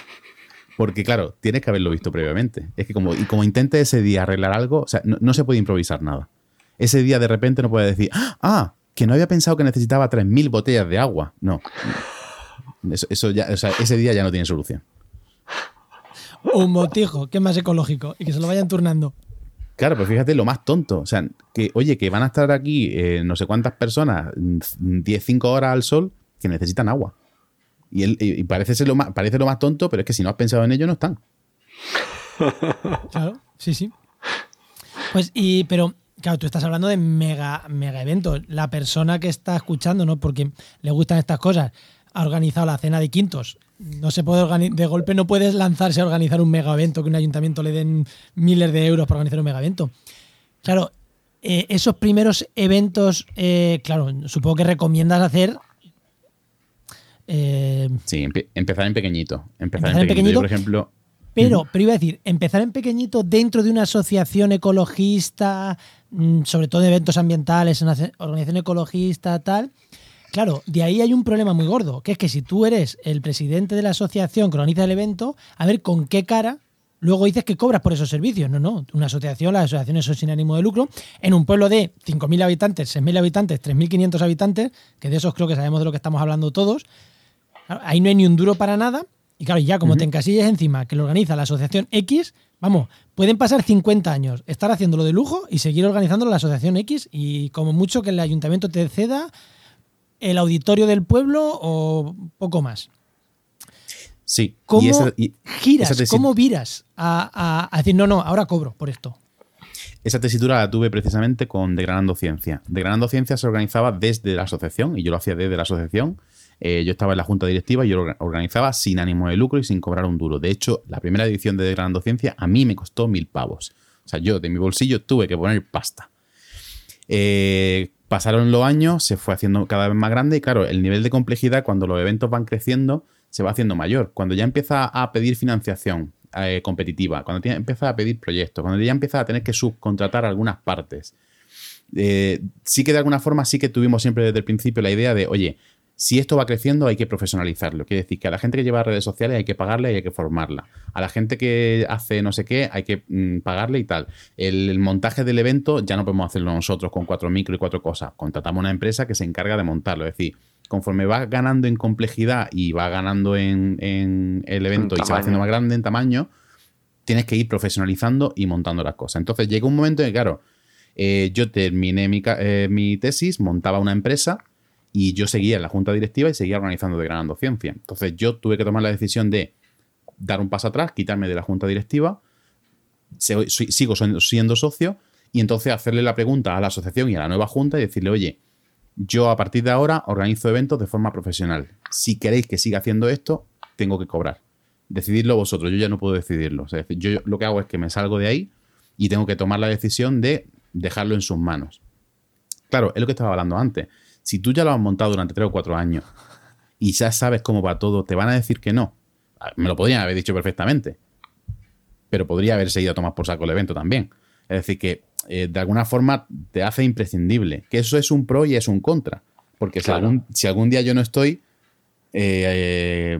Porque, claro, tienes que haberlo visto previamente. Es que como, y como intentes ese día arreglar algo, o sea, no, se puede improvisar nada. Ese día de repente no puedes decir, ah, que no había pensado que necesitaba 3.000 botellas de agua. No. Eso, ya, ese día ya no tiene solución. Un motijo, que más ecológico, y que se lo vayan turnando. Claro, pues fíjate lo más tonto. O sea, que, oye, que van a estar aquí eh, no sé cuántas personas, 10, 5 horas al sol, que necesitan agua. Y, parece, ser lo más, parece lo más tonto, pero es que si no has pensado en ello, no están. Claro, sí, sí. Pues, y, pero, claro, tú estás hablando de mega, mega eventos. La persona que está escuchando, ¿no? Porque le gustan estas cosas, ha organizado la cena de quintos. No se puede de golpe no puedes lanzarse a organizar un mega evento que un ayuntamiento le den miles de euros para organizar un mega evento. Claro, eh, esos primeros eventos, eh, claro, supongo que recomiendas hacer. Eh, sí, empezar en pequeñito. Empezar, en, pequeñito, por ejemplo. Pero, pero iba a decir, empezar en pequeñito dentro de una asociación ecologista, mm, sobre todo de eventos ambientales, una organización ecologista, tal Claro, de ahí hay un problema muy gordo, que es que si tú eres el presidente de la asociación que organiza el evento, a ver con qué cara luego dices que cobras por esos servicios. No, no. Una asociación, las asociaciones son sin ánimo de lucro, en un pueblo de 5.000 habitantes, 6.000 habitantes, 3.500 habitantes, que de esos creo que sabemos de lo que estamos hablando todos, ahí no hay ni un duro para nada. Y claro, ya como te encasilles encima que lo organiza la asociación X, vamos, pueden pasar 50 años, estar haciéndolo de lujo y seguir organizándolo la asociación X y como mucho que el ayuntamiento te ceda el auditorio del pueblo o poco más. Sí. ¿Cómo giras, cómo viras a, decir, no, no, ahora cobro por esto? Esa tesitura la tuve precisamente con Degranando Ciencia. Degranando Ciencia se organizaba desde la asociación y yo lo hacía desde la asociación. Eh, yo estaba en la junta directiva y yo lo organizaba sin ánimo de lucro y sin cobrar un duro. De hecho, la primera edición de Degranando Ciencia a mí me costó mil pavos. O sea, yo de mi bolsillo tuve que poner pasta. Eh, Pasaron los años, se fue haciendo cada vez más grande y claro, el nivel de complejidad cuando los eventos van creciendo se va haciendo mayor. Cuando ya empieza a pedir financiación eh, competitiva, cuando empieza a pedir proyectos, cuando ya empieza a tener que subcontratar algunas partes, eh, sí que de alguna forma sí que tuvimos siempre desde el principio la idea de, oye, si esto va creciendo hay que profesionalizarlo. Quiere decir que a la gente que lleva redes sociales hay que pagarle y hay que formarla. A la gente que hace no sé qué hay que mm, pagarle y tal. El, montaje del evento ya no podemos hacerlo nosotros con cuatro micro y cuatro cosas. Contratamos una empresa que se encarga de montarlo. Es decir, conforme va ganando en complejidad y va ganando en, el evento y se va haciendo más grande en tamaño, tienes que ir profesionalizando y montando las cosas. Entonces llega un momento en que, claro, eh, yo terminé mi, eh, mi tesis, montaba una empresa y yo seguía en la junta directiva y seguía organizando de Granando Ciencia. Entonces yo tuve que tomar la decisión de dar un paso atrás, quitarme de la junta directiva, sigo siendo socio y entonces hacerle la pregunta a la asociación y a la nueva junta y decirle, oye, yo a partir de ahora organizo eventos de forma profesional. Si queréis que siga haciendo esto, tengo que cobrar. Decididlo vosotros, yo ya no puedo decidirlo. yo lo que hago es que me salgo de ahí y tengo que tomar la decisión de dejarlo en sus manos. Claro, es lo que estaba hablando antes. Si tú ya lo has montado durante tres o cuatro años y ya sabes cómo va todo, te van a decir que no. Ah, me lo podrían haber dicho perfectamente. Pero podría haber seguido a tomar por saco el evento también. Es decir, que eh, de alguna forma te hace imprescindible. Que eso es un pro y es un contra. Porque si, algún, día yo no estoy, eh,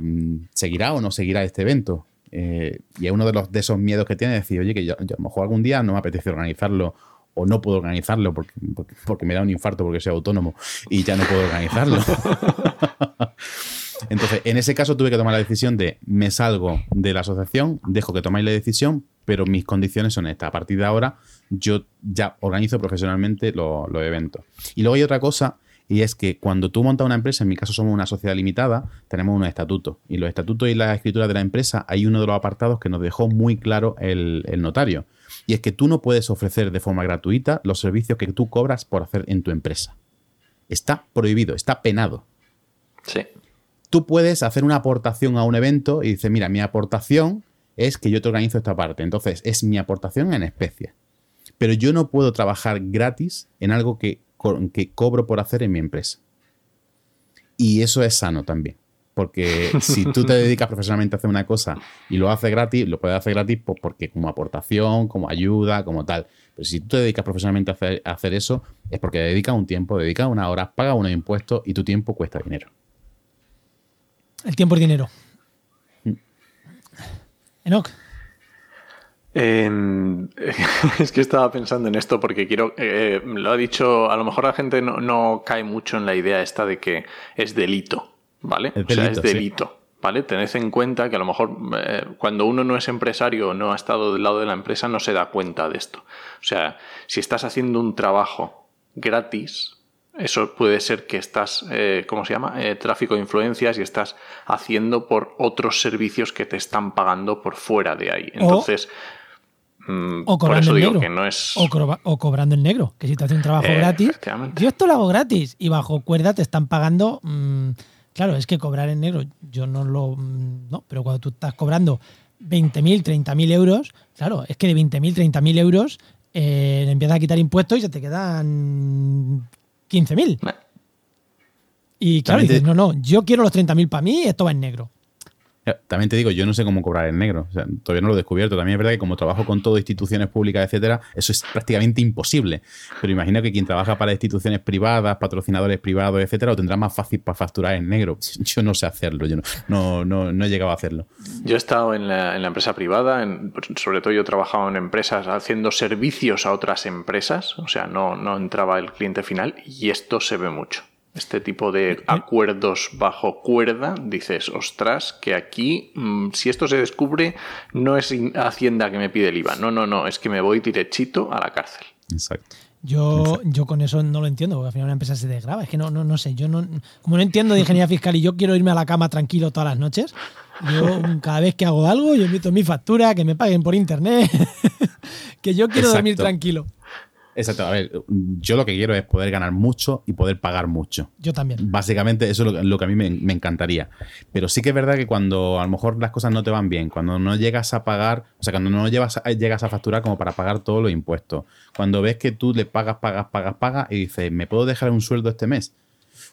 seguirá o no seguirá este evento. Eh, y es uno de, los, de esos miedos que tiene decir, oye, que yo, a lo mejor algún día no me apetece organizarlo o no puedo organizarlo porque, porque, me da un infarto porque soy autónomo y ya no puedo organizarlo. Entonces, en ese caso tuve que tomar la decisión de me salgo de la asociación, dejo que tomáis la decisión, pero mis condiciones son estas. A partir de ahora, yo ya organizo profesionalmente los eventos. Y luego hay otra cosa, y es que cuando tú montas una empresa, en mi caso somos una sociedad limitada, tenemos unos estatutos. Y los estatutos y la escritura de la empresa, hay uno de los apartados que nos dejó muy claro el, el notario y es que tú no puedes ofrecer de forma gratuita los servicios que tú cobras por hacer en tu empresa. Está prohibido, está penado. Sí. Tú puedes hacer una aportación a un evento y dices, mira, mi aportación es que yo te organizo esta parte. Entonces, es mi aportación en especie. Pero yo no puedo trabajar gratis en algo que, que cobro por hacer en mi empresa. Y eso es sano también. Porque si tú te dedicas profesionalmente a hacer una cosa y lo haces gratis, lo puedes hacer gratis pues porque como aportación, como ayuda, como tal. Pero si tú te dedicas profesionalmente a hacer, eso, es porque dedicas un tiempo, dedicas unas horas, pagas unos impuestos y tu tiempo cuesta dinero. El tiempo es dinero. Mm. Enoch. Es que estaba pensando en esto porque quiero, eh, lo ha dicho, a lo mejor la gente no, cae mucho en la idea esta de que es delito ¿vale? o sea, es delito. ¿Vale? Tened en cuenta que a lo mejor eh, cuando uno no es empresario o no ha estado del lado de la empresa no se da cuenta de esto. O sea, si estás haciendo un trabajo gratis, eso puede ser que estás, eh, ¿cómo se llama? Eh, tráfico de influencias y estás haciendo por otros servicios que te están pagando por fuera de ahí. Entonces, mm, o cobrando en negro. no es... o, cobrando en negro, que si te haces un trabajo gratis, yo esto lo hago gratis y bajo cuerda te están pagando... Mm, Claro, es que cobrar en negro, yo no lo. No, pero cuando tú estás cobrando 20.000, 30.000 euros, claro, es que de 20.000, 30.000 euros eh, le empiezas a quitar impuestos y se te quedan 15.000. Y claro, dices, no, no, yo quiero los 30.000 para mí, esto va en negro. También te digo, yo no sé cómo cobrar en negro. todavía no lo he descubierto. También es verdad que como trabajo con todo, instituciones públicas, etcétera, eso es prácticamente imposible. Pero imagino que quien trabaja para instituciones privadas, patrocinadores privados, etcétera, lo tendrá más fácil para facturar en negro. Yo no sé hacerlo, yo no, no, no, he llegado a hacerlo. Yo he estado en la, en la empresa privada, sobre todo yo he trabajado en empresas haciendo servicios a otras empresas, o sea, no, no entraba el cliente final y esto se ve mucho este tipo de acuerdos bajo cuerda, dices, ostras, que aquí, mm, si esto se descubre, no es Hacienda que me pide el IVA, no, no, no, es que me voy derechito a la cárcel. Exacto. Yo, yo con eso no lo entiendo, porque al final una empresa se desgraba. Es que no, no, no sé, yo no, como no entiendo de ingeniería fiscal y yo quiero irme a la cama tranquilo todas las noches, yo cada vez que hago algo, yo invito mi factura, que me paguen por internet, que yo quiero dormir tranquilo. Exacto. A ver, yo lo que quiero es poder ganar mucho y poder pagar mucho. Yo también. Básicamente, eso es lo, que a mí me, encantaría. Pero sí que es verdad que cuando a lo mejor las cosas no te van bien, cuando no llegas a pagar, o sea, cuando no llevas llegas a facturar como para pagar todos los impuestos, cuando ves que tú le pagas, pagas, pagas, pagas y dices, ¿me puedo dejar un sueldo este mes?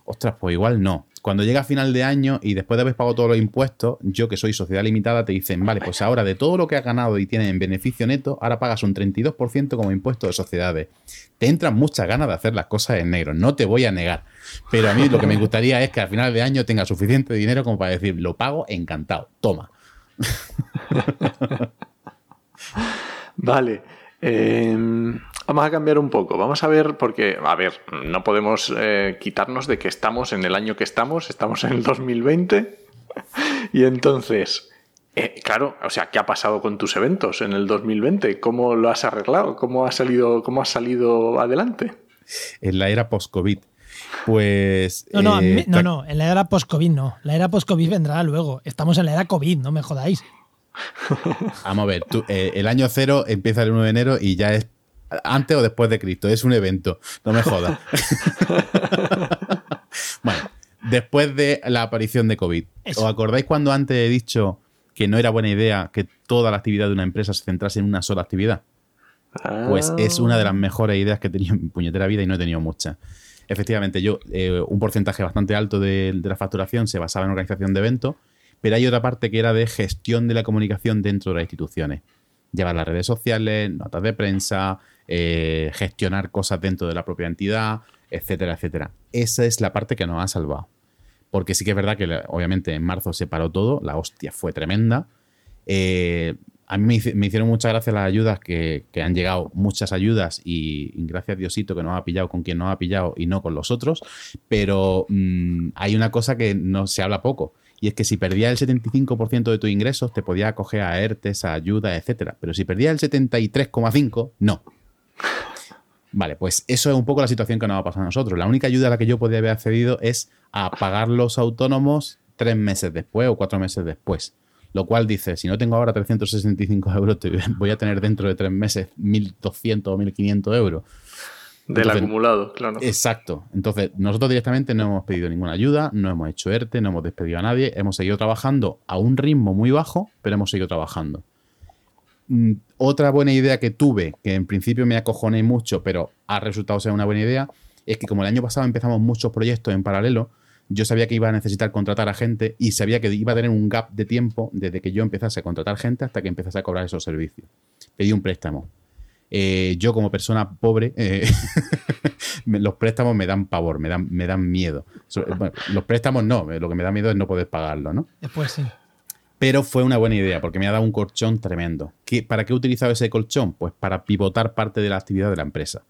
Ostras, pues igual no. Cuando llega a final de año y después de haber pagado todos los impuestos, yo que soy sociedad limitada, te dicen, vale, pues ahora de todo lo que has ganado y tienes en beneficio neto, ahora pagas un 32% como impuesto de sociedades. Te entran muchas ganas de hacer las cosas en negro, no te voy a negar. Pero a mí lo que me gustaría es que al final de año tenga suficiente dinero como para decir, lo pago encantado, toma. vale. Eh, Vamos a cambiar un poco. Vamos a ver, porque, a ver, no podemos eh, quitarnos de que estamos en el año que estamos, estamos en el 2020. y entonces, eh, claro, o sea, ¿qué ha pasado con tus eventos en el 2020? ¿Cómo lo has arreglado? ¿Cómo has salido, cómo has salido adelante? En la era post-COVID. Pues. No, no, eh, no, no, en la era post-COVID no. La era post-COVID vendrá luego. Estamos en la era COVID, no me jodáis. Vamos a ver, el año cero empieza el 1 de enero y ya es antes o después de Cristo, es un evento, no me jodas. bueno, después de la aparición de COVID, ¿os acordáis cuando antes he dicho que no era buena idea que toda la actividad de una empresa se centrase en una sola actividad? Pues es una de las mejores ideas que he tenido en mi puñetera vida y no he tenido muchas. Efectivamente, yo, eh, un porcentaje bastante alto de, de la facturación se basaba en organización de eventos, pero hay otra parte que era de gestión de la comunicación dentro de las instituciones. Llevar las redes sociales, notas de prensa, eh, gestionar cosas dentro de la propia entidad, etcétera, etcétera. Esa es la parte que nos ha salvado. Porque sí que es verdad que obviamente en marzo se paró todo, la hostia fue tremenda. Eh, a mí me, hicieron muchas gracias las ayudas que, han llegado, muchas ayudas y, gracias Diosito que nos ha pillado con quien nos ha pillado y no con los otros. Pero mm, hay una cosa que no se habla poco y es que si perdías el 75% de tus ingresos te podías acoger a ERTES, a ayuda, etcétera. Pero si perdías el 73,5, no. Vale, pues eso es un poco la situación que nos va a pasar a nosotros. La única ayuda a la que yo podría haber accedido es a pagar los autónomos tres meses después o cuatro meses después. Lo cual dice, si no tengo ahora 365 euros, voy a tener dentro de tres meses 1.200 o 1.500 euros. Del acumulado, claro. Exacto. Entonces, nosotros directamente no hemos pedido ninguna ayuda, no hemos hecho ERTE, no hemos despedido a nadie, hemos seguido trabajando a un ritmo muy bajo, pero hemos seguido trabajando. Mm, otra buena idea que tuve, que en principio me acojoné mucho, pero ha resultado ser una buena idea, es que como el año pasado empezamos muchos proyectos en paralelo, yo sabía que iba a necesitar contratar a gente y sabía que iba a tener un gap de tiempo desde que yo empezase a contratar gente hasta que empezase a cobrar esos servicios. Pedí un préstamo. Eh, yo como persona pobre, eh, los préstamos me dan pavor, me dan, me dan miedo. los préstamos no, lo que me da miedo es no poder pagarlo, ¿no? Después sí. Pero fue una buena idea porque me ha dado un colchón tremendo. ¿Para qué he utilizado ese colchón? Pues para pivotar parte de la actividad de la empresa.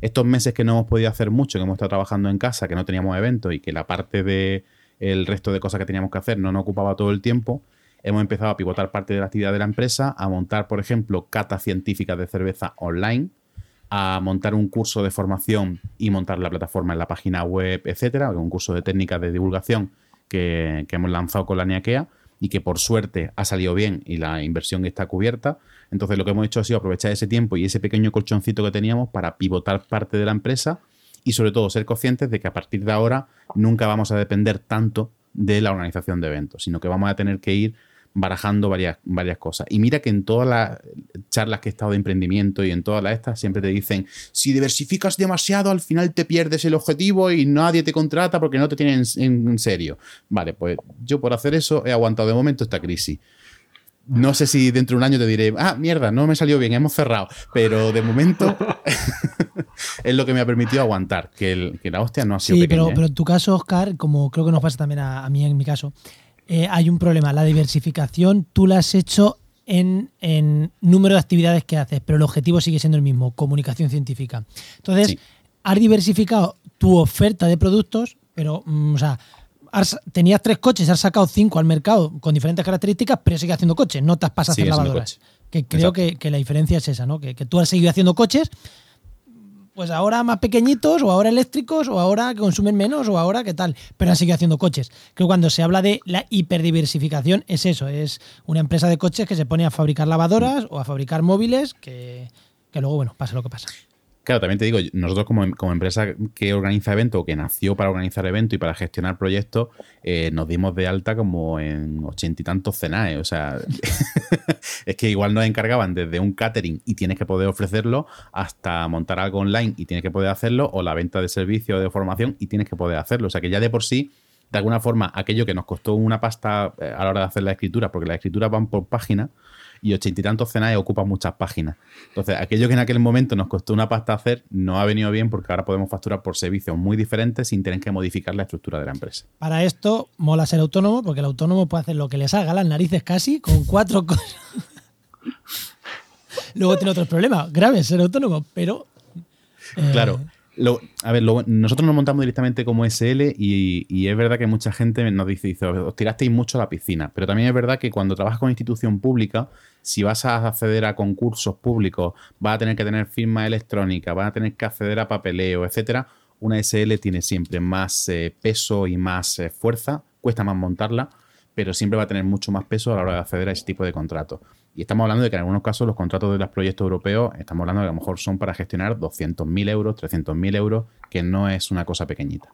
Estos meses que no hemos podido hacer mucho, que hemos estado trabajando en casa, que no teníamos eventos y que la parte de el resto de cosas que teníamos que hacer no nos ocupaba todo el tiempo, hemos empezado a pivotar parte de la actividad de la empresa, a montar, por ejemplo, catas científicas de cerveza online, a montar un curso de formación y montar la plataforma en la página web, etcétera, un curso de técnicas de divulgación que, hemos lanzado con la NIAKEA y que por suerte ha salido bien y la inversión está cubierta. Entonces lo que hemos hecho ha sido aprovechar ese tiempo y ese pequeño colchoncito que teníamos para pivotar parte de la empresa y sobre todo ser conscientes de que a partir de ahora nunca vamos a depender tanto de la organización de eventos, sino que vamos a tener que ir barajando varias, varias cosas. Y mira que en todas las charlas que he estado de emprendimiento y en todas las estas siempre te dicen, si diversificas demasiado al final te pierdes el objetivo y nadie te contrata porque no te tienen en, serio. Vale, pues yo por hacer eso he aguantado de momento esta crisis. No sé si dentro de un año te diré, ah, mierda, no me salió bien, hemos cerrado. Pero de momento es lo que me ha permitido aguantar, que, la hostia no ha sido. Sí, pero, ¿eh? pero en tu caso, Oscar, como creo que nos pasa también a mí en mi caso, eh, hay un problema. La diversificación tú la has hecho en, número de actividades que haces, pero el objetivo sigue siendo el mismo, comunicación científica. Entonces, has diversificado tu oferta de productos, pero, mm, o sea, tenías tres coches, has sacado cinco al mercado con diferentes características, pero sigues haciendo coches, no te has pasado a hacer lavadoras. Que creo que, la diferencia es esa, ¿no? Que, que, tú has seguido haciendo coches, pues ahora más pequeñitos, o ahora eléctricos, o ahora que consumen menos, o ahora qué tal. Pero han seguido haciendo coches. Creo que cuando se habla de la hiperdiversificación es eso, es una empresa de coches que se pone a fabricar lavadoras o a fabricar móviles que, luego, bueno, pasa lo que pasa. Claro, también te digo, nosotros como, empresa que organiza eventos, o que nació para organizar eventos y para gestionar proyectos, eh, nos dimos de alta como en ochenta y tantos cenaes. O sea, es que igual nos encargaban desde un catering y tienes que poder ofrecerlo, hasta montar algo online y tienes que poder hacerlo, o la venta de servicios de formación y tienes que poder hacerlo. O sea, que ya de por sí de alguna forma, aquello que nos costó una pasta eh, a la hora de hacer la escritura, porque las escrituras van por página, y ochenta y tantos cenaes ocupan muchas páginas. Entonces, aquello que en aquel momento nos costó una pasta hacer, no ha venido bien porque ahora podemos facturar por servicios muy diferentes sin tener que modificar la estructura de la empresa. Para esto, mola ser autónomo, porque el autónomo puede hacer lo que le salga las narices casi con cuatro cosas. Luego tiene otros problemas graves ser autónomo, pero. Eh, claro a ver, nosotros nos montamos directamente como SL y, es verdad que mucha gente nos dice, dice, os tirasteis mucho a la piscina, pero también es verdad que cuando trabajas con institución pública, si vas a acceder a concursos públicos, vas a tener que tener firma electrónica, vas a tener que acceder a papeleo, etcétera, una SL tiene siempre más eh, peso y más eh, fuerza, cuesta más montarla, pero siempre va a tener mucho más peso a la hora de acceder a ese tipo de contratos. Y estamos hablando de que en algunos casos los contratos de los proyectos europeos, estamos hablando de que a lo mejor son para gestionar 200.000 euros, 300.000 euros, que no es una cosa pequeñita.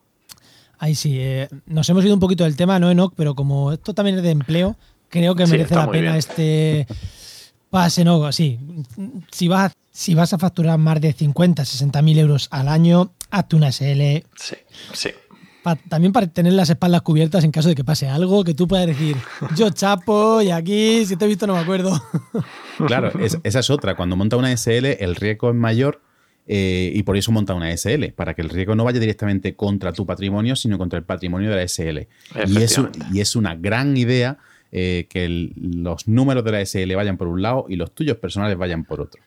Ahí sí, eh, nos hemos ido un poquito del tema, no Enoch, pero como esto también es de empleo, creo que merece la pena este pase, no, sí. Si vas, si vas a facturar más de 50, 60 mil euros al año, hazte una SL. Sí, sí también para tener las espaldas cubiertas en caso de que pase algo, que tú puedas decir, yo chapo y aquí, si te he visto no me acuerdo. Claro, esa es otra. Cuando monta una SL, el riesgo es mayor eh, y por eso monta una SL, para que el riesgo no vaya directamente contra tu patrimonio, sino contra el patrimonio de la SL. Y es, y es una gran idea eh, que los números de la SL vayan por un lado y los tuyos personales vayan por otro.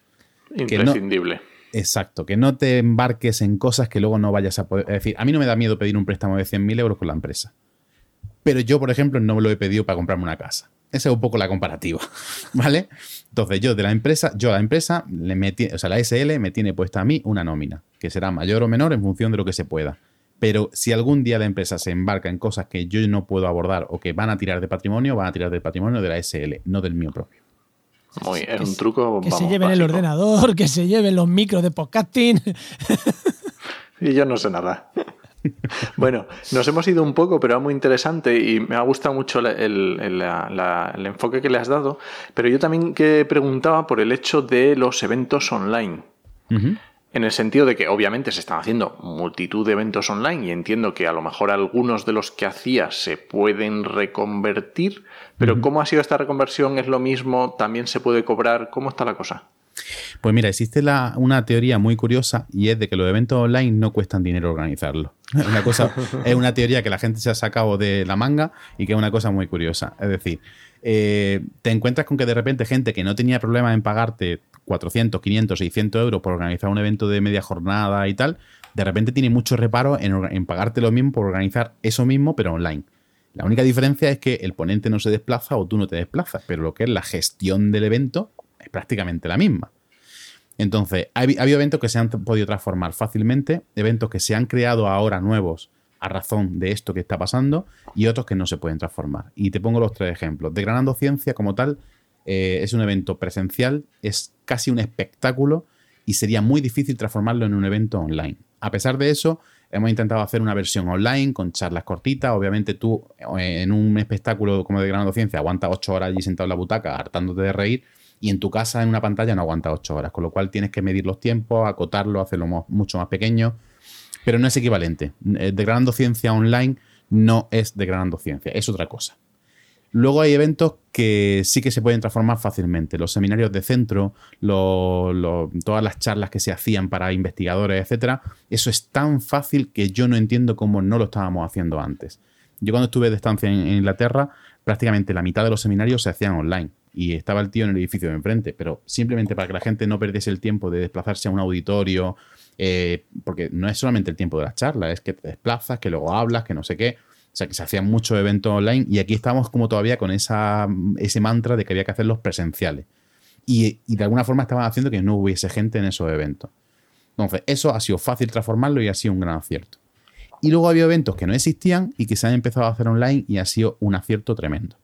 Imprescindible. Exacto, que no te embarques en cosas que luego no vayas a poder. Es decir, a mí no me da miedo pedir un préstamo de 100.000 euros con la empresa. Pero yo, por ejemplo, no me lo he pedido para comprarme una casa. Esa es un poco la comparativa, ¿vale? Entonces, yo de la empresa, yo a la empresa, le o sea, la SL me tiene puesta a mí una nómina, que será mayor o menor en función de lo que se pueda. Pero si algún día la empresa se embarca en cosas que yo no puedo abordar o que van a tirar de patrimonio, van a tirar del patrimonio de la SL, no del mío propio. Muy, es un truco. Que se lleven el ordenador, que se lleven los micros de podcasting. y yo no sé nada. Bueno, nos hemos ido un poco, pero es muy interesante y me ha gustado mucho el, enfoque que le has dado. Pero yo también que preguntaba por el hecho de los eventos online. En el sentido de que obviamente se están haciendo multitud de eventos online y entiendo que a lo mejor algunos de los que hacías se pueden reconvertir, pero ¿cómo ha sido esta reconversión? ¿Es lo mismo? ¿También se puede cobrar? ¿Cómo está la cosa? Pues mira, existe una teoría muy curiosa y es de que los eventos online no cuestan dinero organizarlos. Una cosa, es una teoría que la gente se ha sacado de la manga y que es una cosa muy curiosa. Es decir, eh, te encuentras con que de repente gente que no tenía problema en pagarte 400, 500, 600 euros por organizar un evento de media jornada y tal, de repente tiene mucho reparo en, pagarte lo mismo por organizar eso mismo, pero online. La única diferencia es que el ponente no se desplaza o tú no te desplazas, pero lo que es la gestión del evento es prácticamente la misma. Entonces, ha, habido eventos que se han podido transformar fácilmente, eventos que se han creado ahora nuevos a razón de esto que está pasando y otros que no se pueden transformar. Y te pongo los tres ejemplos. Degranando Ciencia como tal eh, es un evento presencial, es casi un espectáculo y sería muy difícil transformarlo en un evento online. A pesar de eso, hemos intentado hacer una versión online con charlas cortitas. Obviamente tú eh, en un espectáculo como de Gran Ciencia aguantas ocho horas allí sentado en la butaca hartándote de reír y en tu casa en una pantalla no aguantas ocho horas, con lo cual tienes que medir los tiempos, acotarlo, hacerlo mucho más pequeño, pero no es equivalente. Eh, Degradando Ciencia online no es Degradando Ciencia, es otra cosa. Luego hay eventos que sí que se pueden transformar fácilmente. Los seminarios de centro, todas las charlas que se hacían para investigadores, etcétera. Eso es tan fácil que yo no entiendo cómo no lo estábamos haciendo antes. Yo cuando estuve de estancia en, Inglaterra, prácticamente la mitad de los seminarios se hacían online y estaba el tío en el edificio de enfrente, pero simplemente para que la gente no perdiese el tiempo de desplazarse a un auditorio, eh, porque no es solamente el tiempo de las charlas, es que te desplazas, que luego hablas, que no sé qué. O sea, que se hacían muchos eventos online y aquí estamos como todavía con esa, ese mantra de que había que hacerlos presenciales. Y, de alguna forma estaban haciendo que no hubiese gente en esos eventos. Entonces, eso ha sido fácil transformarlo y ha sido un gran acierto. Y luego había eventos que no existían y que se han empezado a hacer online y ha sido un acierto tremendo.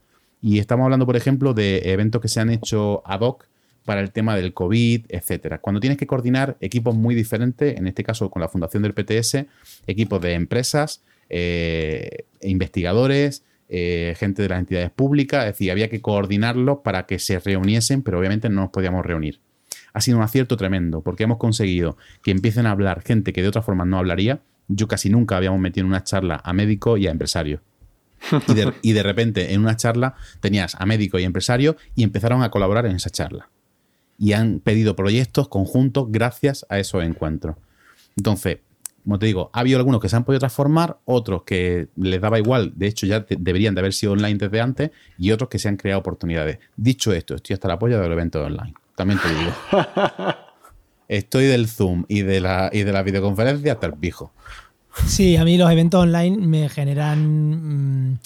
Y estamos hablando, por ejemplo, de eventos que se han hecho ad hoc para el tema del COVID, etcétera. Cuando tienes que coordinar equipos muy diferentes, en este caso con la fundación del PTS, equipos de empresas, eh, investigadores, eh, gente de las entidades públicas, es decir, había que coordinarlos para que se reuniesen, pero obviamente no nos podíamos reunir. Ha sido un acierto tremendo, porque hemos conseguido que empiecen a hablar gente que de otra forma no hablaría. Yo casi nunca habíamos metido en una charla a médicos y a empresarios. Y de, repente en una charla tenías a médico y empresario y empezaron a colaborar en esa charla. Y han pedido proyectos conjuntos gracias a esos encuentros. Entonces, como te digo, ha habido algunos que se han podido transformar, otros que les daba igual, de hecho ya deberían de haber sido online desde antes, y otros que se han creado oportunidades. Dicho esto, estoy hasta el apoyo del evento online. También te digo. estoy del Zoom y de la, y de la videoconferencia hasta el pijo. Sí, a mí los eventos online me generan... Mm,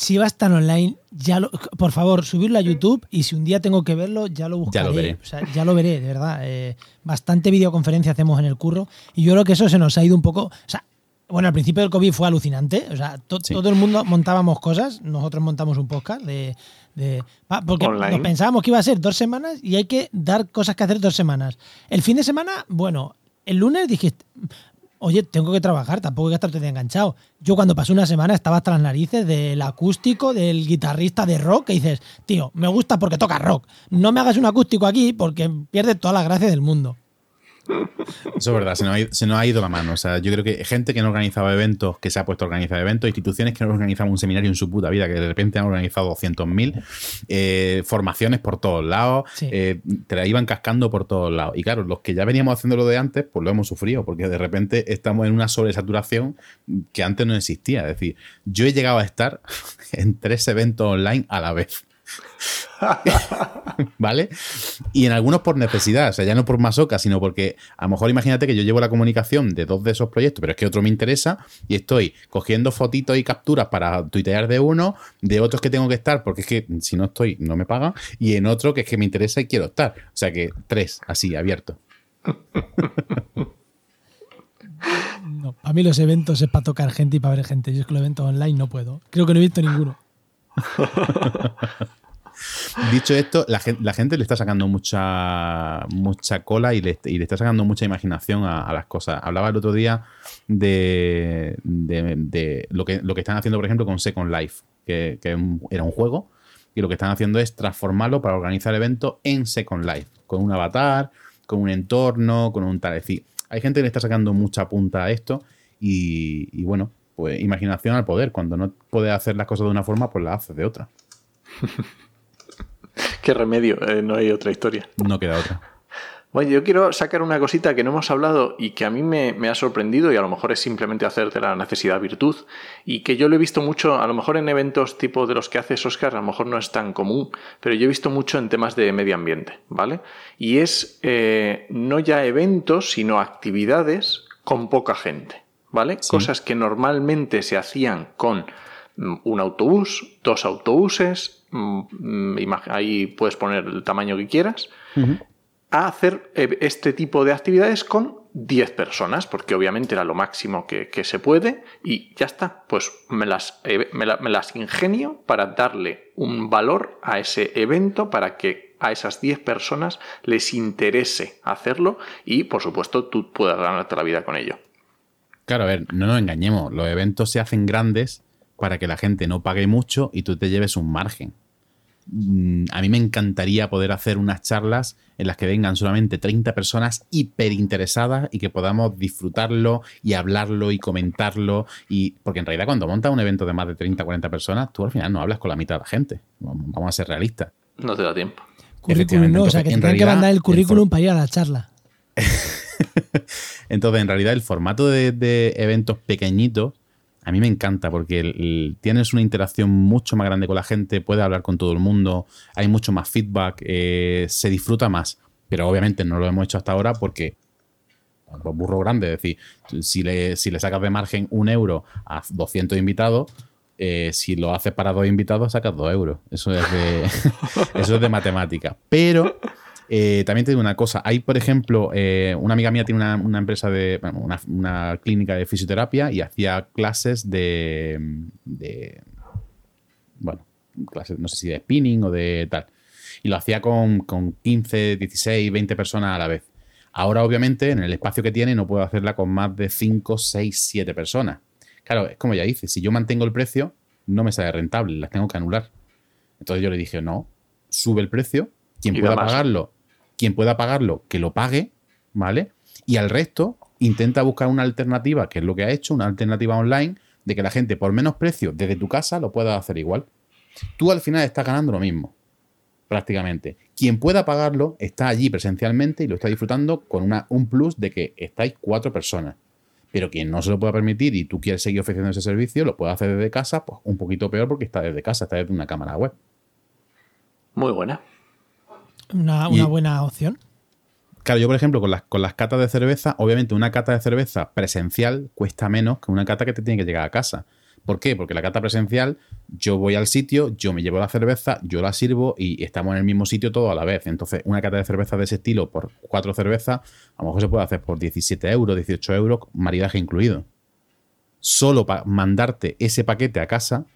si va a estar online, ya lo, por favor, subirlo a YouTube y si un día tengo que verlo, ya lo buscaré. Ya lo veré. ya lo veré, de verdad. Eh, bastante videoconferencia hacemos en el curro y yo creo que eso se nos ha ido un poco... O sea, bueno, al principio del COVID fue alucinante. O sea, todo el mundo montábamos cosas. Nosotros montamos un podcast de. porque nos pensábamos que iba a ser dos semanas y hay que dar cosas que hacer dos semanas. El fin de semana, bueno, el lunes dijiste, oye, tengo que trabajar, tampoco hay que estar todo enganchado. Yo cuando pasé una semana estaba hasta las narices del acústico, del guitarrista de rock, que dices, tío, me gusta porque toca rock. No me hagas un acústico aquí porque pierdes toda la gracia del mundo. Eso es verdad, se nos, ha ido, la mano. O sea, yo creo que gente que no organizaba eventos, que se ha puesto a organizar eventos, instituciones que no organizaban un seminario en su puta vida, que de repente han organizado 200.000, eh, formaciones por todos lados, eh, te la iban cascando por todos lados. Y claro, los que ya veníamos haciendo lo de antes, pues lo hemos sufrido, porque de repente estamos en una sobresaturación que antes no existía. Es decir, yo he llegado a estar en tres eventos online a la vez. ¿Vale? Y en algunos por necesidad, o sea, ya no por masoca, sino porque a lo mejor imagínate que yo llevo la comunicación de dos de esos proyectos, pero es que otro me interesa y estoy cogiendo fotitos y capturas para tuitear de uno, de otros que tengo que estar, porque es que si no estoy, no me pagan, y en otro que es que me interesa y quiero estar. O sea que tres, así, abierto. No, a mí los eventos es para tocar gente y para ver gente. Yo es que los eventos online no puedo. Creo que no he visto ninguno. Dicho esto, la gente, le está sacando mucha, mucha cola y le, está sacando mucha imaginación a, las cosas. Hablaba el otro día de, lo, que, lo que están haciendo, por ejemplo, con Second Life, que, era un juego, y lo que están haciendo es transformarlo para organizar eventos en Second Life, con un avatar, con un entorno, con un tal. Es hay gente que le está sacando mucha punta a esto y, y bueno, pues imaginación al poder. Cuando no puede hacer las cosas de una forma, pues las hace de otra. Qué remedio, eh, no hay otra historia. No queda otra. Bueno, yo quiero sacar una cosita que no hemos hablado y que a mí me, ha sorprendido y a lo mejor es simplemente hacer de la necesidad virtud y que yo lo he visto mucho, a lo mejor en eventos tipo de los que haces Oscar, a lo mejor no es tan común, pero yo he visto mucho en temas de medio ambiente, ¿vale? Y es eh, no ya eventos, sino actividades con poca gente, ¿vale? Cosas que normalmente se hacían con un autobús, dos autobuses, Mm, ahí puedes poner el tamaño que quieras, a hacer eh, este tipo de actividades con 10 personas, porque obviamente era lo máximo que, se puede y ya está, pues me las, eh, me, las ingenio para darle un valor a ese evento para que a esas 10 personas les interese hacerlo y por supuesto tú puedas ganarte la vida con ello. Claro, a ver, no nos engañemos, los eventos se hacen grandes para que la gente no pague mucho y tú te lleves un margen. Mm, a mí me encantaría poder hacer unas charlas en las que vengan solamente 30 personas hiper interesadas y que podamos disfrutarlo y hablarlo y comentarlo. Y, porque en realidad cuando montas un evento de más de 30, 40 personas, tú al final no hablas con la mitad de la gente. Vamos a ser realistas. No te da tiempo. Currículum, no, o sea, que te que mandar el currículum para ir a la charla. Entonces, en realidad, el formato de eventos pequeñitos a mí me encanta porque tienes una interacción mucho más grande con la gente, puedes hablar con todo el mundo, hay mucho más feedback, eh, se disfruta más. Pero obviamente no lo hemos hecho hasta ahora porque pues, burro grande, es decir, si le, si le sacas de margen un euro a 200 invitados, eh, si lo haces para dos invitados, sacas dos euros. Eso es de, eso es de matemática. Pero eh, también te digo una cosa, hay por ejemplo, eh, una amiga mía tiene una, empresa de, una, clínica de fisioterapia y hacía clases de, bueno, clases, no sé si de spinning o de tal. Y lo hacía con, con 15, 16, 20 personas a la vez. Ahora, obviamente, en el espacio que tiene, no puedo hacerla con más de 5, 6, 7 personas. Claro, es como ya dice, si yo mantengo el precio, no me sale rentable, las tengo que anular. Entonces yo le dije, no, sube el precio, quien pueda pagarlo, quien pueda pagarlo, que lo pague, ¿vale? Y al resto, intenta buscar una alternativa, que es lo que ha hecho, una alternativa online, de que la gente por menos precio desde tu casa lo pueda hacer igual. Tú al final estás ganando lo mismo prácticamente. Quien pueda pagarlo está allí presencialmente y lo está disfrutando con una, un plus de que estáis cuatro personas. Pero quien no se lo pueda permitir y tú quieres seguir ofreciendo ese servicio, lo puede hacer desde casa, pues un poquito peor porque está desde casa, está desde una cámara web. Muy buena. Una, buena opción. Claro, yo por ejemplo, con las, con las catas de cerveza, obviamente una cata de cerveza presencial cuesta menos que una cata que te tiene que llegar a casa. ¿Por qué? Porque la cata presencial, yo voy al sitio, yo me llevo la cerveza, yo la sirvo y estamos en el mismo sitio todo a la vez. Entonces, una cata de cerveza de ese estilo por cuatro cervezas, a lo mejor se puede hacer por 17 euros, 18 euros, maridaje incluido. Solo para mandarte ese paquete a casa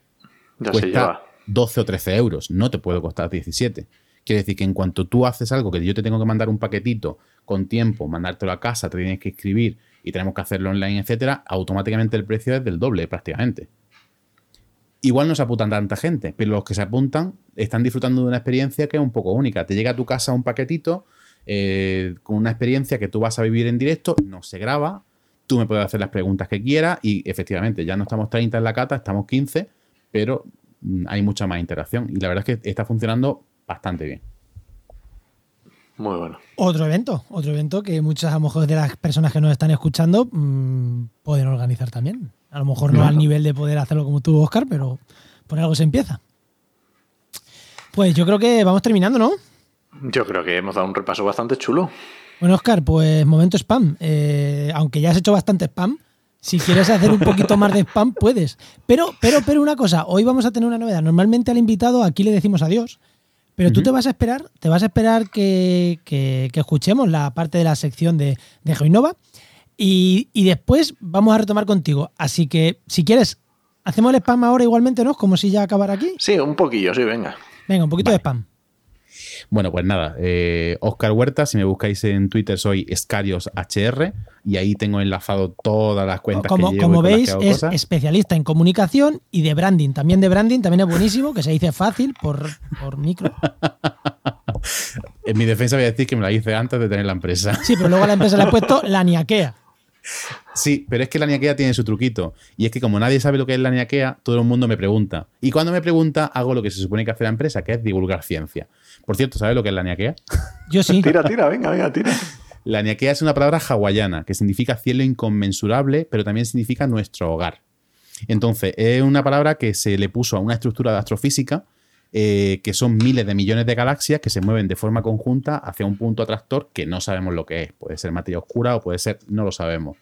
cuesta 12 o 13 euros, no te puede costar 17. Quiere decir que en cuanto tú haces algo que yo te tengo que mandar un paquetito con tiempo, mandártelo a casa, te tienes que escribir y tenemos que hacerlo online, etcétera, automáticamente el precio es del doble prácticamente. Igual no se apuntan tanta gente, pero los que se apuntan están disfrutando de una experiencia que es un poco única. Te llega a tu casa un paquetito eh, con una experiencia que tú vas a vivir en directo, no se graba, tú me puedes hacer las preguntas que quieras y efectivamente ya no estamos 30 en la cata, estamos 15, pero mm, hay mucha más interacción y la verdad es que está funcionando bastante bien. Muy bueno. Otro evento, otro evento que muchas a lo mejor de las personas que nos están escuchando mm, pueden organizar también. A lo mejor no al nivel de poder hacerlo como tú, Oscar, pero por algo se empieza. Pues yo creo que vamos terminando, ¿no? Yo creo que hemos dado un repaso bastante chulo. Bueno, Oscar, pues momento spam. Eh, aunque ya has hecho bastante spam, si quieres hacer un poquito más de spam, puedes. Pero, pero, pero una cosa, hoy vamos a tener una novedad. Normalmente al invitado aquí le decimos adiós. Pero tú te vas a esperar, te vas a esperar que, escuchemos la parte de la sección de, de Geoinova y, después vamos a retomar contigo. Así que, si quieres, hacemos el spam ahora igualmente, ¿no? Como si ya acabara aquí. Sí, un poquillo, sí, venga. Venga, un poquito de spam. Bueno, pues nada, eh, Oscar Huerta, si me buscáis en Twitter soy ScariosHR y ahí tengo enlazado todas las cuentas como, que llevo Como veis, es especialista en comunicación y de branding. También de branding, también es buenísimo, que se dice fácil por, por micro. en mi defensa voy a decir que me la hice antes de tener la empresa. Sí, pero luego a la empresa le ha puesto la niaquea. Sí, pero es que la niaquea tiene su truquito. Y es que como nadie sabe lo que es la niaquea, todo el mundo me pregunta. Y cuando me pregunta, hago lo que se supone que hace la empresa, que es divulgar ciencia. Por cierto, ¿sabes lo que es la niaquea? Yo sí. tira, tira, venga, venga, tira. La niaquea es una palabra hawaiana que significa cielo inconmensurable, pero también significa nuestro hogar. Entonces, es una palabra que se le puso a una estructura de astrofísica eh, que son miles de millones de galaxias que se mueven de forma conjunta hacia un punto atractor que no sabemos lo que es. Puede ser materia oscura o puede ser, no lo sabemos.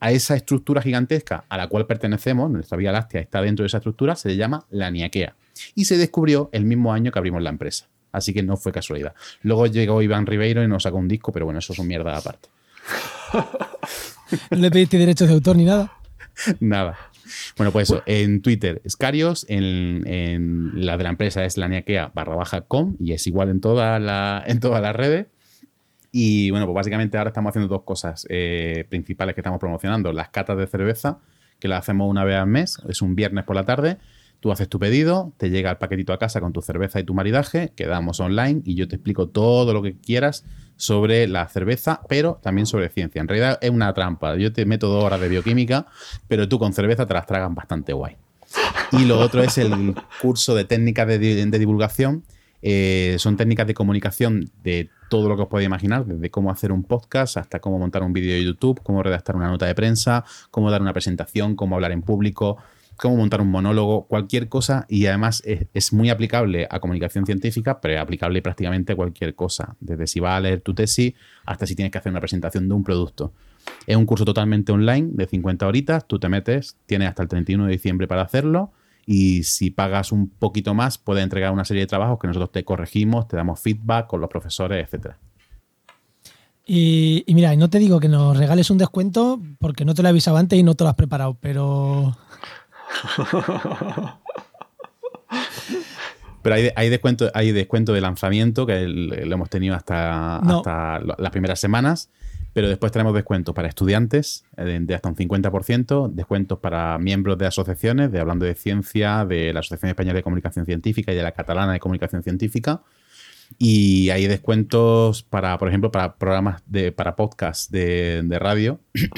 A esa estructura gigantesca a la cual pertenecemos, nuestra Vía Láctea está dentro de esa estructura, se le llama la Niaquea. Y se descubrió el mismo año que abrimos la empresa. Así que no fue casualidad. Luego llegó Iván Ribeiro y nos sacó un disco, pero bueno, eso es un mierda aparte. ¿No le pediste derechos de autor ni nada? nada. Bueno, pues eso, en Twitter, Scarios, en, la de la empresa es laniaquea barra baja com y es igual en, toda la, en todas las redes. Y bueno, pues básicamente ahora estamos haciendo dos cosas eh, principales que estamos promocionando. Las catas de cerveza, que las hacemos una vez al mes, es un viernes por la tarde. Tú haces tu pedido, te llega el paquetito a casa con tu cerveza y tu maridaje, quedamos online y yo te explico todo lo que quieras sobre la cerveza, pero también sobre ciencia. En realidad es una trampa. Yo te meto dos horas de bioquímica, pero tú con cerveza te las tragan bastante guay. Y lo otro es el curso de técnicas de, divulgación. Eh, son técnicas de comunicación de todo lo que os podéis imaginar, desde cómo hacer un podcast hasta cómo montar un vídeo de YouTube, cómo redactar una nota de prensa, cómo dar una presentación, cómo hablar en público cómo montar un monólogo, cualquier cosa y además es, muy aplicable a comunicación científica, pero es aplicable prácticamente a cualquier cosa, desde si vas a leer tu tesis hasta si tienes que hacer una presentación de un producto. Es un curso totalmente online de 50 horitas, tú te metes, tienes hasta el 31 de diciembre para hacerlo y si pagas un poquito más puedes entregar una serie de trabajos que nosotros te corregimos, te damos feedback con los profesores, etcétera. Y, y, mira, no te digo que nos regales un descuento porque no te lo he avisado antes y no te lo has preparado, pero Pero hay, hay, descuento, hay descuento de lanzamiento que lo hemos tenido hasta, hasta las primeras semanas. Pero después tenemos descuentos para estudiantes eh, de, hasta un 50%, descuentos para miembros de asociaciones, de Hablando de Ciencia, de la Asociación Española de Comunicación Científica y de la Catalana de Comunicación Científica. Y hay descuentos para, por ejemplo, para programas de, para podcast de, radio.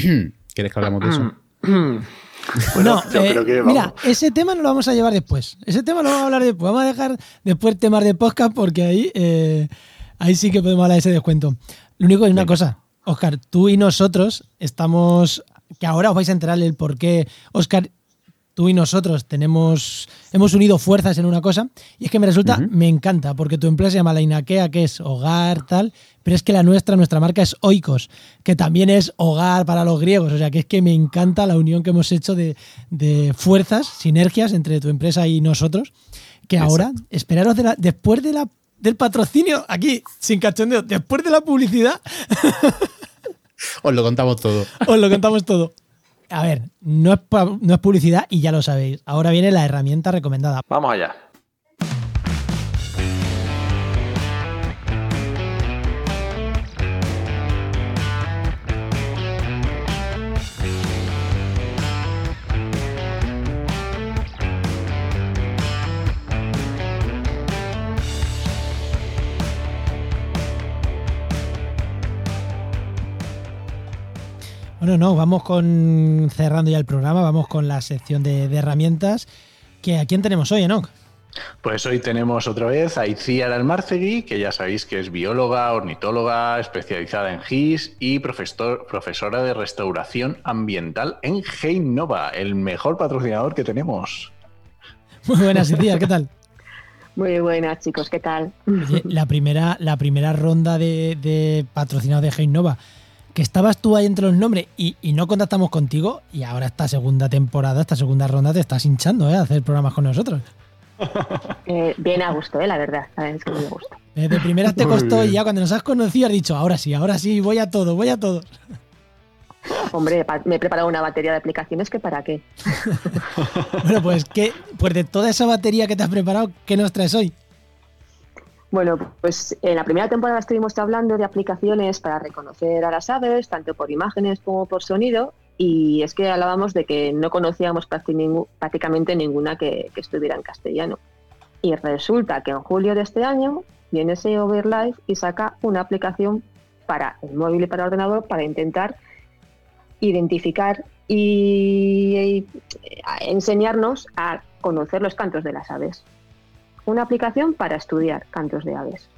¿Quieres que hablamos de eso? Bueno, eh, mira, ese tema no lo vamos a llevar después. Ese tema lo vamos a hablar después. Vamos a dejar después temas de podcast porque ahí, eh, ahí sí que podemos hablar de ese descuento. Lo único es una cosa, Oscar, tú y nosotros estamos, que ahora os vais a enterar el por qué, Oscar tú y nosotros tenemos, hemos unido fuerzas en una cosa, y es que me resulta, me encanta, porque tu empresa se llama La Inakea, que es hogar, tal, pero es que la nuestra, nuestra marca es Oikos, que también es hogar para los griegos, o sea que es que me encanta la unión que hemos hecho de, fuerzas, sinergias entre tu empresa y nosotros, que ahora, esperaros de la, después de la, del patrocinio, aquí, sin cachondeo, después de la publicidad... Os lo contamos todo. Os lo contamos todo. A ver, no es, no es publicidad y ya lo sabéis. Ahora viene la herramienta recomendada. Vamos allá. Bueno, no, vamos con cerrando ya el programa, vamos con la sección de, herramientas. Que, ¿A quién tenemos hoy, Enoch? Pues hoy tenemos otra vez a Itziar Almarcegui, que ya sabéis que es bióloga, ornitóloga, especializada en GIS y profesor, profesora de restauración ambiental en Heinova, el mejor patrocinador que tenemos. Muy buenas, Itziar, ¿qué tal? Muy buenas, chicos, ¿qué tal? la, primera, la primera ronda de, de patrocinado de Heinova que estabas tú ahí entre los nombres y, no contactamos contigo y ahora esta segunda temporada, esta segunda ronda te estás hinchando ¿eh? a hacer programas con nosotros. Eh, bien a gusto, ¿eh? la verdad. Es que me gusta. Eh, de primeras te costó y ya cuando nos has conocido has dicho, ahora sí, ahora sí, voy a todo, voy a todo. Hombre, me he preparado una batería de aplicaciones que para qué. bueno, pues, ¿qué, pues de toda esa batería que te has preparado, ¿qué nos traes hoy? Bueno, pues en la primera temporada estuvimos hablando de aplicaciones para reconocer a las aves, tanto por imágenes como por sonido, y es que hablábamos de que no conocíamos prácticamente ninguna que, estuviera en castellano. Y resulta que en julio de este año viene ese Overlife y saca una aplicación para el móvil y para el ordenador para intentar identificar y enseñarnos a conocer los cantos de las aves una aplicación para estudiar cantos de aves.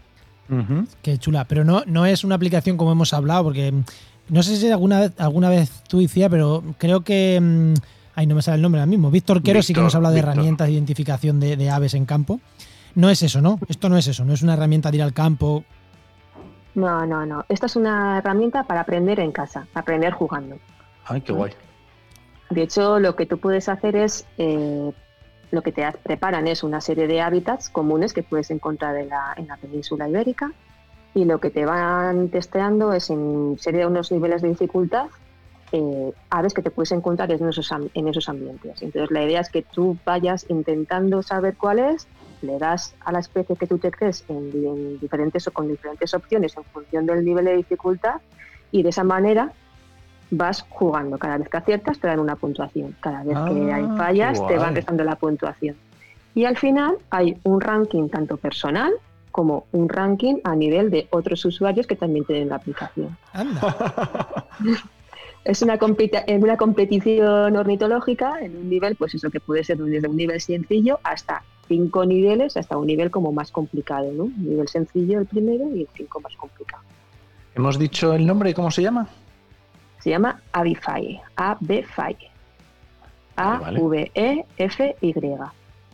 Qué chula, pero no, no es una aplicación como hemos hablado, porque mm, no sé si alguna vez, alguna vez tú decías, pero creo que... Mm, ay, no me sale el nombre ahora mismo. Víctor Quero sí que nos ha hablado de herramientas de identificación de, aves en campo. No es eso, ¿no? Esto no es eso, no es una herramienta de ir al campo. No, no, no. Esta es una herramienta para aprender en casa, aprender jugando. Ay, qué guay. De hecho, lo que tú puedes hacer es eh, lo que te preparan es una serie de hábitats comunes que puedes encontrar en la, en la península ibérica y lo que te van testeando es en serie de unos niveles de dificultad eh, aves que te puedes encontrar en esos, en esos ambientes. Entonces la idea es que tú vayas intentando saber cuál es, le das a la especie que tú te crees en, diferentes o con diferentes opciones en función del nivel de dificultad y de esa manera vas jugando. Cada vez que aciertas te dan una puntuación. Cada vez que hay ah, fallas te van restando la puntuación. Y al final hay un ranking tanto personal como un ranking a nivel de otros usuarios que también tienen la aplicación. es una, una competición ornitológica en un nivel, pues eso que puede ser desde un nivel sencillo hasta cinco niveles, hasta un nivel como más complicado, ¿no? Un nivel sencillo el primero y el cinco más complicado. ¿Hemos dicho el nombre? ¿Cómo se llama? Se llama Avify, A-B-Fy. A-V-E-F-Y.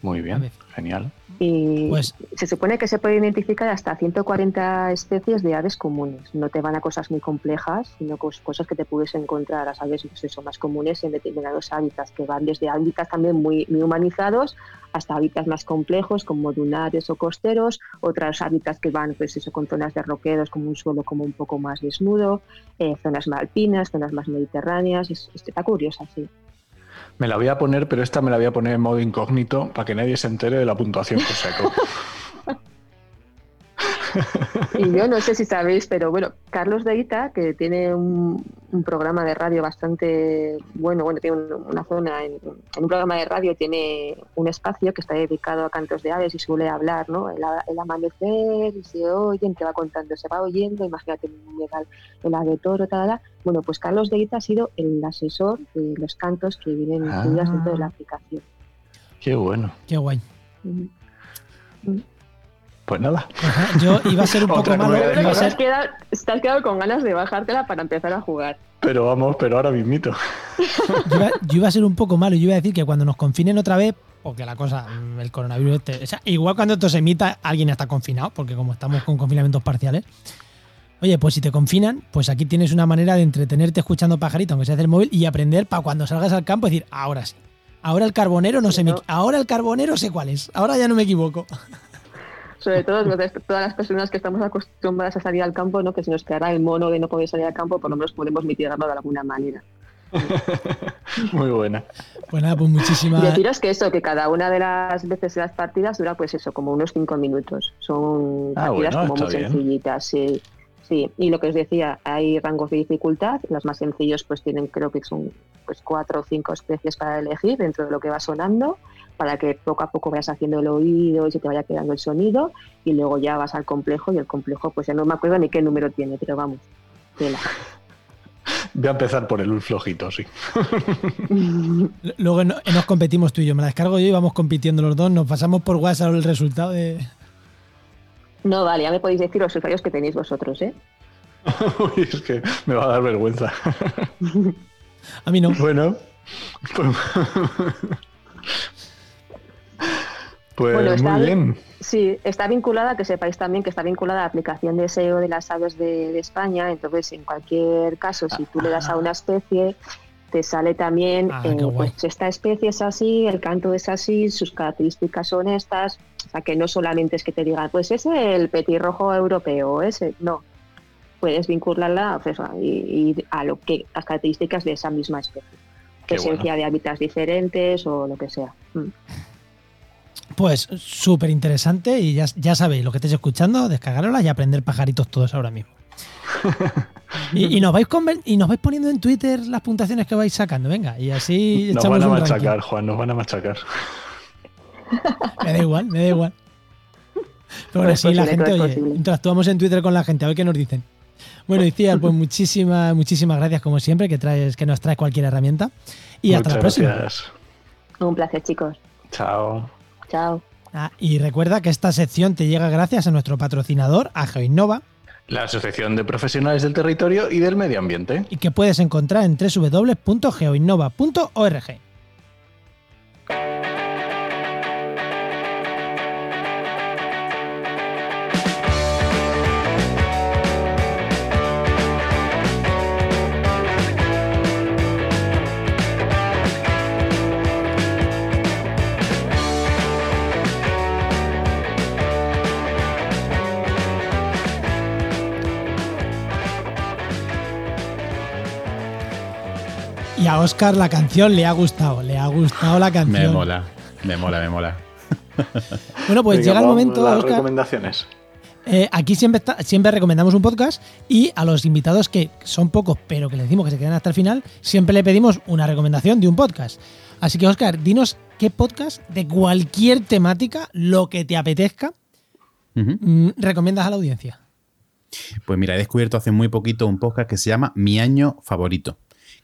Muy bien, genial. Y pues, se supone que se puede identificar hasta 140 especies de aves comunes. No te van a cosas muy complejas, sino cosas que te puedes encontrar a aves pues eso, más comunes en determinados hábitats, que van desde hábitats también muy, muy humanizados hasta hábitats más complejos como dunares o costeros, otros hábitats que van pues eso, con zonas de roquedos como un suelo como un poco más desnudo, eh, zonas más alpinas, zonas más mediterráneas. está curiosa, sí. Me la voy a poner, pero esta me la voy a poner en modo incógnito para que nadie se entere de la puntuación que saco. Y yo no sé si sabéis, pero bueno, Carlos de Ita, que tiene un, un programa de radio bastante bueno, bueno, tiene un- una zona, en, en un programa de radio tiene un espacio que está dedicado a cantos de aves y suele hablar, ¿no? El, amanecer, y se oyen, te va contando, se va oyendo, imagínate, llega el, ave toro, tal, tal. Bueno, pues Carlos de Ita ha sido el asesor de los cantos que vienen incluidos Ah. dentro de la aplicación. Qué bueno. Qué guay. Mm. Pues nada. Ajá, Yo iba a ser un poco malo. Iba a Te has, ser, quedado, te has quedado con ganas de bajártela para empezar a jugar. Pero vamos, pero ahora mismito. yo, iba, yo iba a ser un poco malo. Yo iba a decir que cuando nos confinen otra vez, porque la cosa, el coronavirus, este- o sea, igual cuando esto se emita, alguien está confinado, porque como estamos con confinamientos parciales. Oye, pues si te confinan, pues aquí tienes una manera de entretenerte escuchando pajarito, aunque sea del móvil, y aprender para cuando salgas al campo decir, ahora sí. Ahora el carbonero no Sí, sé, ahora el carbonero sé cuál es. Ahora ya no me equivoco. Sobre todo todas las personas que estamos acostumbradas a salir al campo, ¿no? que se nos quedará el mono de no poder salir al campo, por lo menos podemos mitigarlo de alguna manera. Muy buena. Pues nada, pues Y muchísimas. deciros que eso, que cada una de las veces de las partidas dura pues eso, como unos cinco minutos. Son Ah, partidas bueno, como muy bien. sencillitas, sí. Sí, y lo que os decía, hay rangos de dificultad, los más sencillos pues tienen creo que son pues cuatro o cinco especies para elegir dentro de lo que va sonando, para que poco a poco vayas haciendo el oído y se te vaya quedando el sonido, y luego ya vas al complejo, y el complejo pues ya no me acuerdo ni qué número tiene, pero vamos, tela. Voy a empezar por el flojito, sí. Luego no- nos competimos tú y yo. Me la descargo yo y vamos compitiendo los dos. Nos pasamos por WhatsApp el resultado de. No, vale, ya me podéis decir los usuarios que tenéis vosotros, ¿eh? Uy, es que me va a dar vergüenza. A mí no. Bueno, pues, pues Bueno, está muy bien. Sí, está vinculada, que sepáis también que está vinculada a la aplicación de SEO de las aves de, de España. Entonces, en cualquier caso, si tú le das a una especie, te sale también, Ah, eh, pues esta especie es así, el canto es así, sus características son estas. O sea, que no solamente es que te digan, pues es el petirrojo europeo, ese. No. Puedes vincularla pues, a- y, y a lo que las características de esa misma especie. Qué Presencia de hábitats diferentes o lo que sea. Mm. Pues súper interesante y ya, ya sabéis lo que estáis escuchando, descargarla y aprender pajaritos todos ahora mismo. y, y nos vais conven- y nos vais poniendo en Twitter las puntuaciones que vais sacando, venga, y así Nos echamos van a un ranking. machacar, Juan, nos van a machacar. Me da igual, me da igual. Pero bueno, sí, la gente, oye, interactuamos en Twitter con la gente, a ver qué nos dicen. Bueno, Iciar, pues muchísimas, muchísimas gracias como siempre, que traes, que nos traes cualquier herramienta. Y hasta la próxima. gracias. Un placer, chicos. Chao. Chao. Ah, y recuerda que esta sección te llega gracias a nuestro patrocinador, a GeoInnova, La Asociación de Profesionales del Territorio y del Medio Ambiente. y que puedes encontrar en www.geoinnova.org. a Oscar la canción le ha gustado, le ha gustado la canción. Me mola, me mola, me mola. Bueno, pues Venga, llega el momento, a las Oscar. recomendaciones. Eh, aquí siempre, está- siempre recomendamos un podcast y a los invitados que son pocos, pero que les decimos que se quedan hasta el final, siempre le pedimos una recomendación de un podcast. Así que, Oscar, dinos qué podcast de cualquier temática, lo que te apetezca, mm, recomiendas a la audiencia. Pues mira, he descubierto hace muy poquito un podcast que se llama Mi Año Favorito,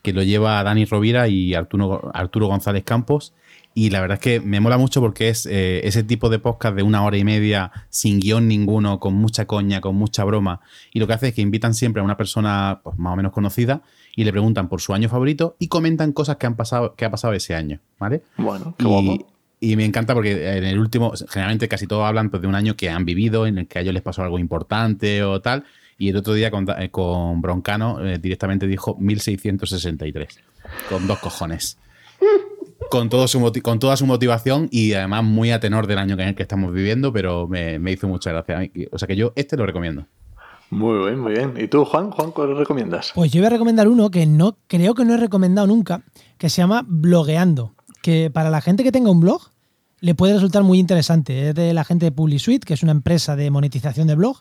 que lo lleva Dani Rovira y Arturo, Arturo González Campos. Y la verdad es que me mola mucho porque es eh, ese tipo de podcast de una hora y media, sin guion ninguno, con mucha coña, con mucha broma. Y lo que hace es que invitan siempre a una persona pues, más o menos conocida y le preguntan por su año favorito y comentan cosas que han pasado, que ha pasado ese año, ¿vale? Bueno, qué Y, guapo. y me encanta porque en el último, generalmente casi todos hablan pues, de un año que han vivido, en el que a ellos les pasó algo importante o tal. Y el otro día con, eh, con Broncano eh, directamente dijo 1663, con dos cojones. Con, todo su con toda su motivación y además muy a tenor del año que, que estamos viviendo, pero me, me hizo mucha gracia. O sea que yo este lo recomiendo. Muy bien, muy bien. ¿Y tú, Juan? Juan, ¿cuál recomiendas? Pues yo voy a recomendar uno que no creo que no he recomendado nunca, que se llama Blogueando, que para la gente que tenga un blog le puede resultar muy interesante. Es de la gente de PubliSuite, que es una empresa de monetización de blog,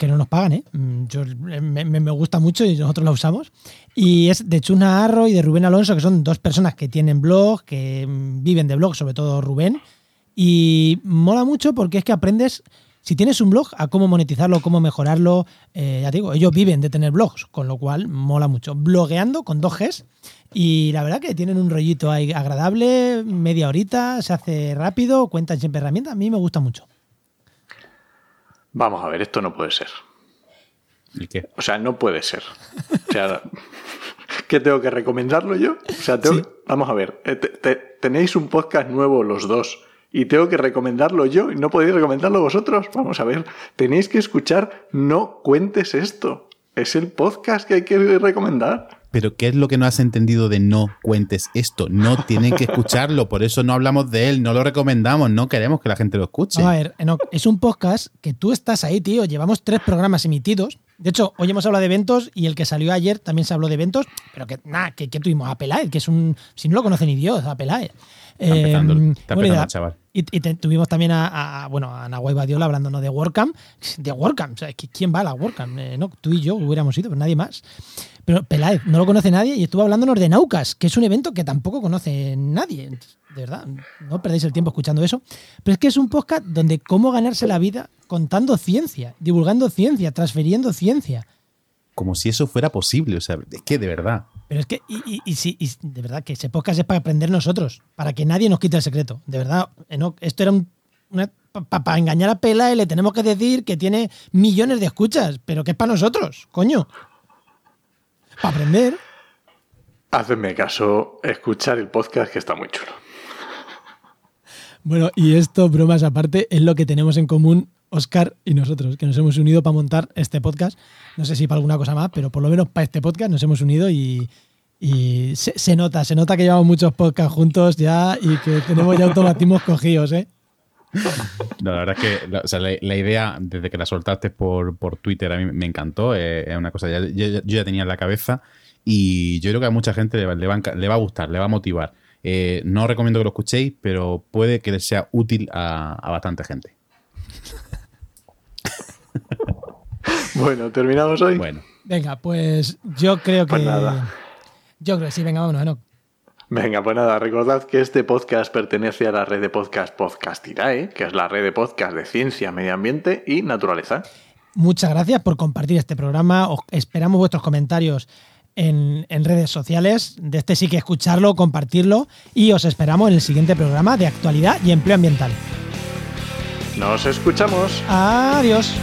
que no nos pagan, ¿eh? Mm, yo, me, me gusta mucho y nosotros la usamos. Y es de Chuna Arro y de Rubén Alonso, que son dos personas que tienen blog, que mm, viven de blog, sobre todo Rubén. Y mola mucho porque es que aprendes si tienes un blog, a cómo monetizarlo, cómo mejorarlo, eh, ya digo, ellos viven de tener blogs, con lo cual mola mucho. Blogueando con dos Gs y la verdad que tienen un rollito ahí agradable, media horita, se hace rápido, cuentan siempre herramientas, a mí me gusta mucho. Vamos a ver, esto no puede ser. ¿Y qué? O sea, no puede ser. O sea, ¿qué tengo que recomendarlo yo? O sea, vamos a ver, eh, tenéis un podcast nuevo los dos y tengo que recomendarlo yo y no podéis recomendarlo vosotros. Vamos a ver, tenéis que escuchar No cuentes esto. Es el podcast que hay que recomendar. Pero ¿qué es lo que no has entendido de no cuentes esto? No tienen que escucharlo, por eso no hablamos de él, no lo recomendamos, no queremos que la gente lo escuche. a ver, es un podcast que tú estás ahí, tío. Llevamos tres programas emitidos. De hecho, hoy hemos hablado de eventos y el que salió ayer también se habló de eventos, pero que nada, que, tuvimos a Pelaez, que es un. Si no lo conocen ni Dios, a Pelaez. Em, chaval. Y, tuvimos también a, bueno, a Nahuay Badiola hablándonos de WordCamp. De WordCamp, ¿quién va a la WordCamp? Eh, no, tú y yo hubiéramos ido, pero nadie más. Pero Peláez no lo conoce nadie y estuvo hablándonos de Naucas, que es un evento que tampoco conoce nadie. De verdad, no perdéis el tiempo escuchando eso. Pero es que es un podcast donde cómo ganarse la vida contando ciencia, divulgando ciencia, transfiriendo ciencia como si eso fuera posible. O sea, es que de verdad. Pero es que, y, y, de verdad, que ese podcast es para aprender nosotros, para que nadie nos quite el secreto. De verdad, esto era un, para engañar a Pela y le tenemos que decir que tiene millones de escuchas, pero que es para nosotros, coño. Para aprender. Hacedme caso, escuchar el podcast que está muy chulo. Bueno, y esto, bromas aparte, es lo que tenemos en común Oscar y nosotros, que nos hemos unido para montar este podcast. No sé si para alguna cosa más, pero por lo menos para este podcast nos hemos unido y, se, nota, se nota que llevamos muchos podcasts juntos ya y que tenemos ya automatismos cogidos, ¿eh? No, la verdad es que la, idea, desde que la soltaste por, Twitter, a mí me encantó. Eh, es una cosa que yo, ya tenía en la cabeza y yo creo que a mucha gente le va, le va, a gustar, le va a motivar. Eh, no recomiendo que lo escuchéis, pero puede que les sea útil a bastante gente. bueno, terminamos hoy. Bueno. Venga, pues yo creo pues que. nada. Yo creo que sí, venga, vámonos, Venga, pues nada, recordad que este podcast pertenece a la red de podcast Podcastirae, que es la red de podcast de ciencia, medio ambiente y naturaleza. Muchas gracias por compartir este programa. esperamos vuestros comentarios en, en, redes sociales. De este sí que escucharlo, compartirlo. Y os esperamos en el siguiente programa de actualidad y empleo ambiental. Nos escuchamos. Adiós.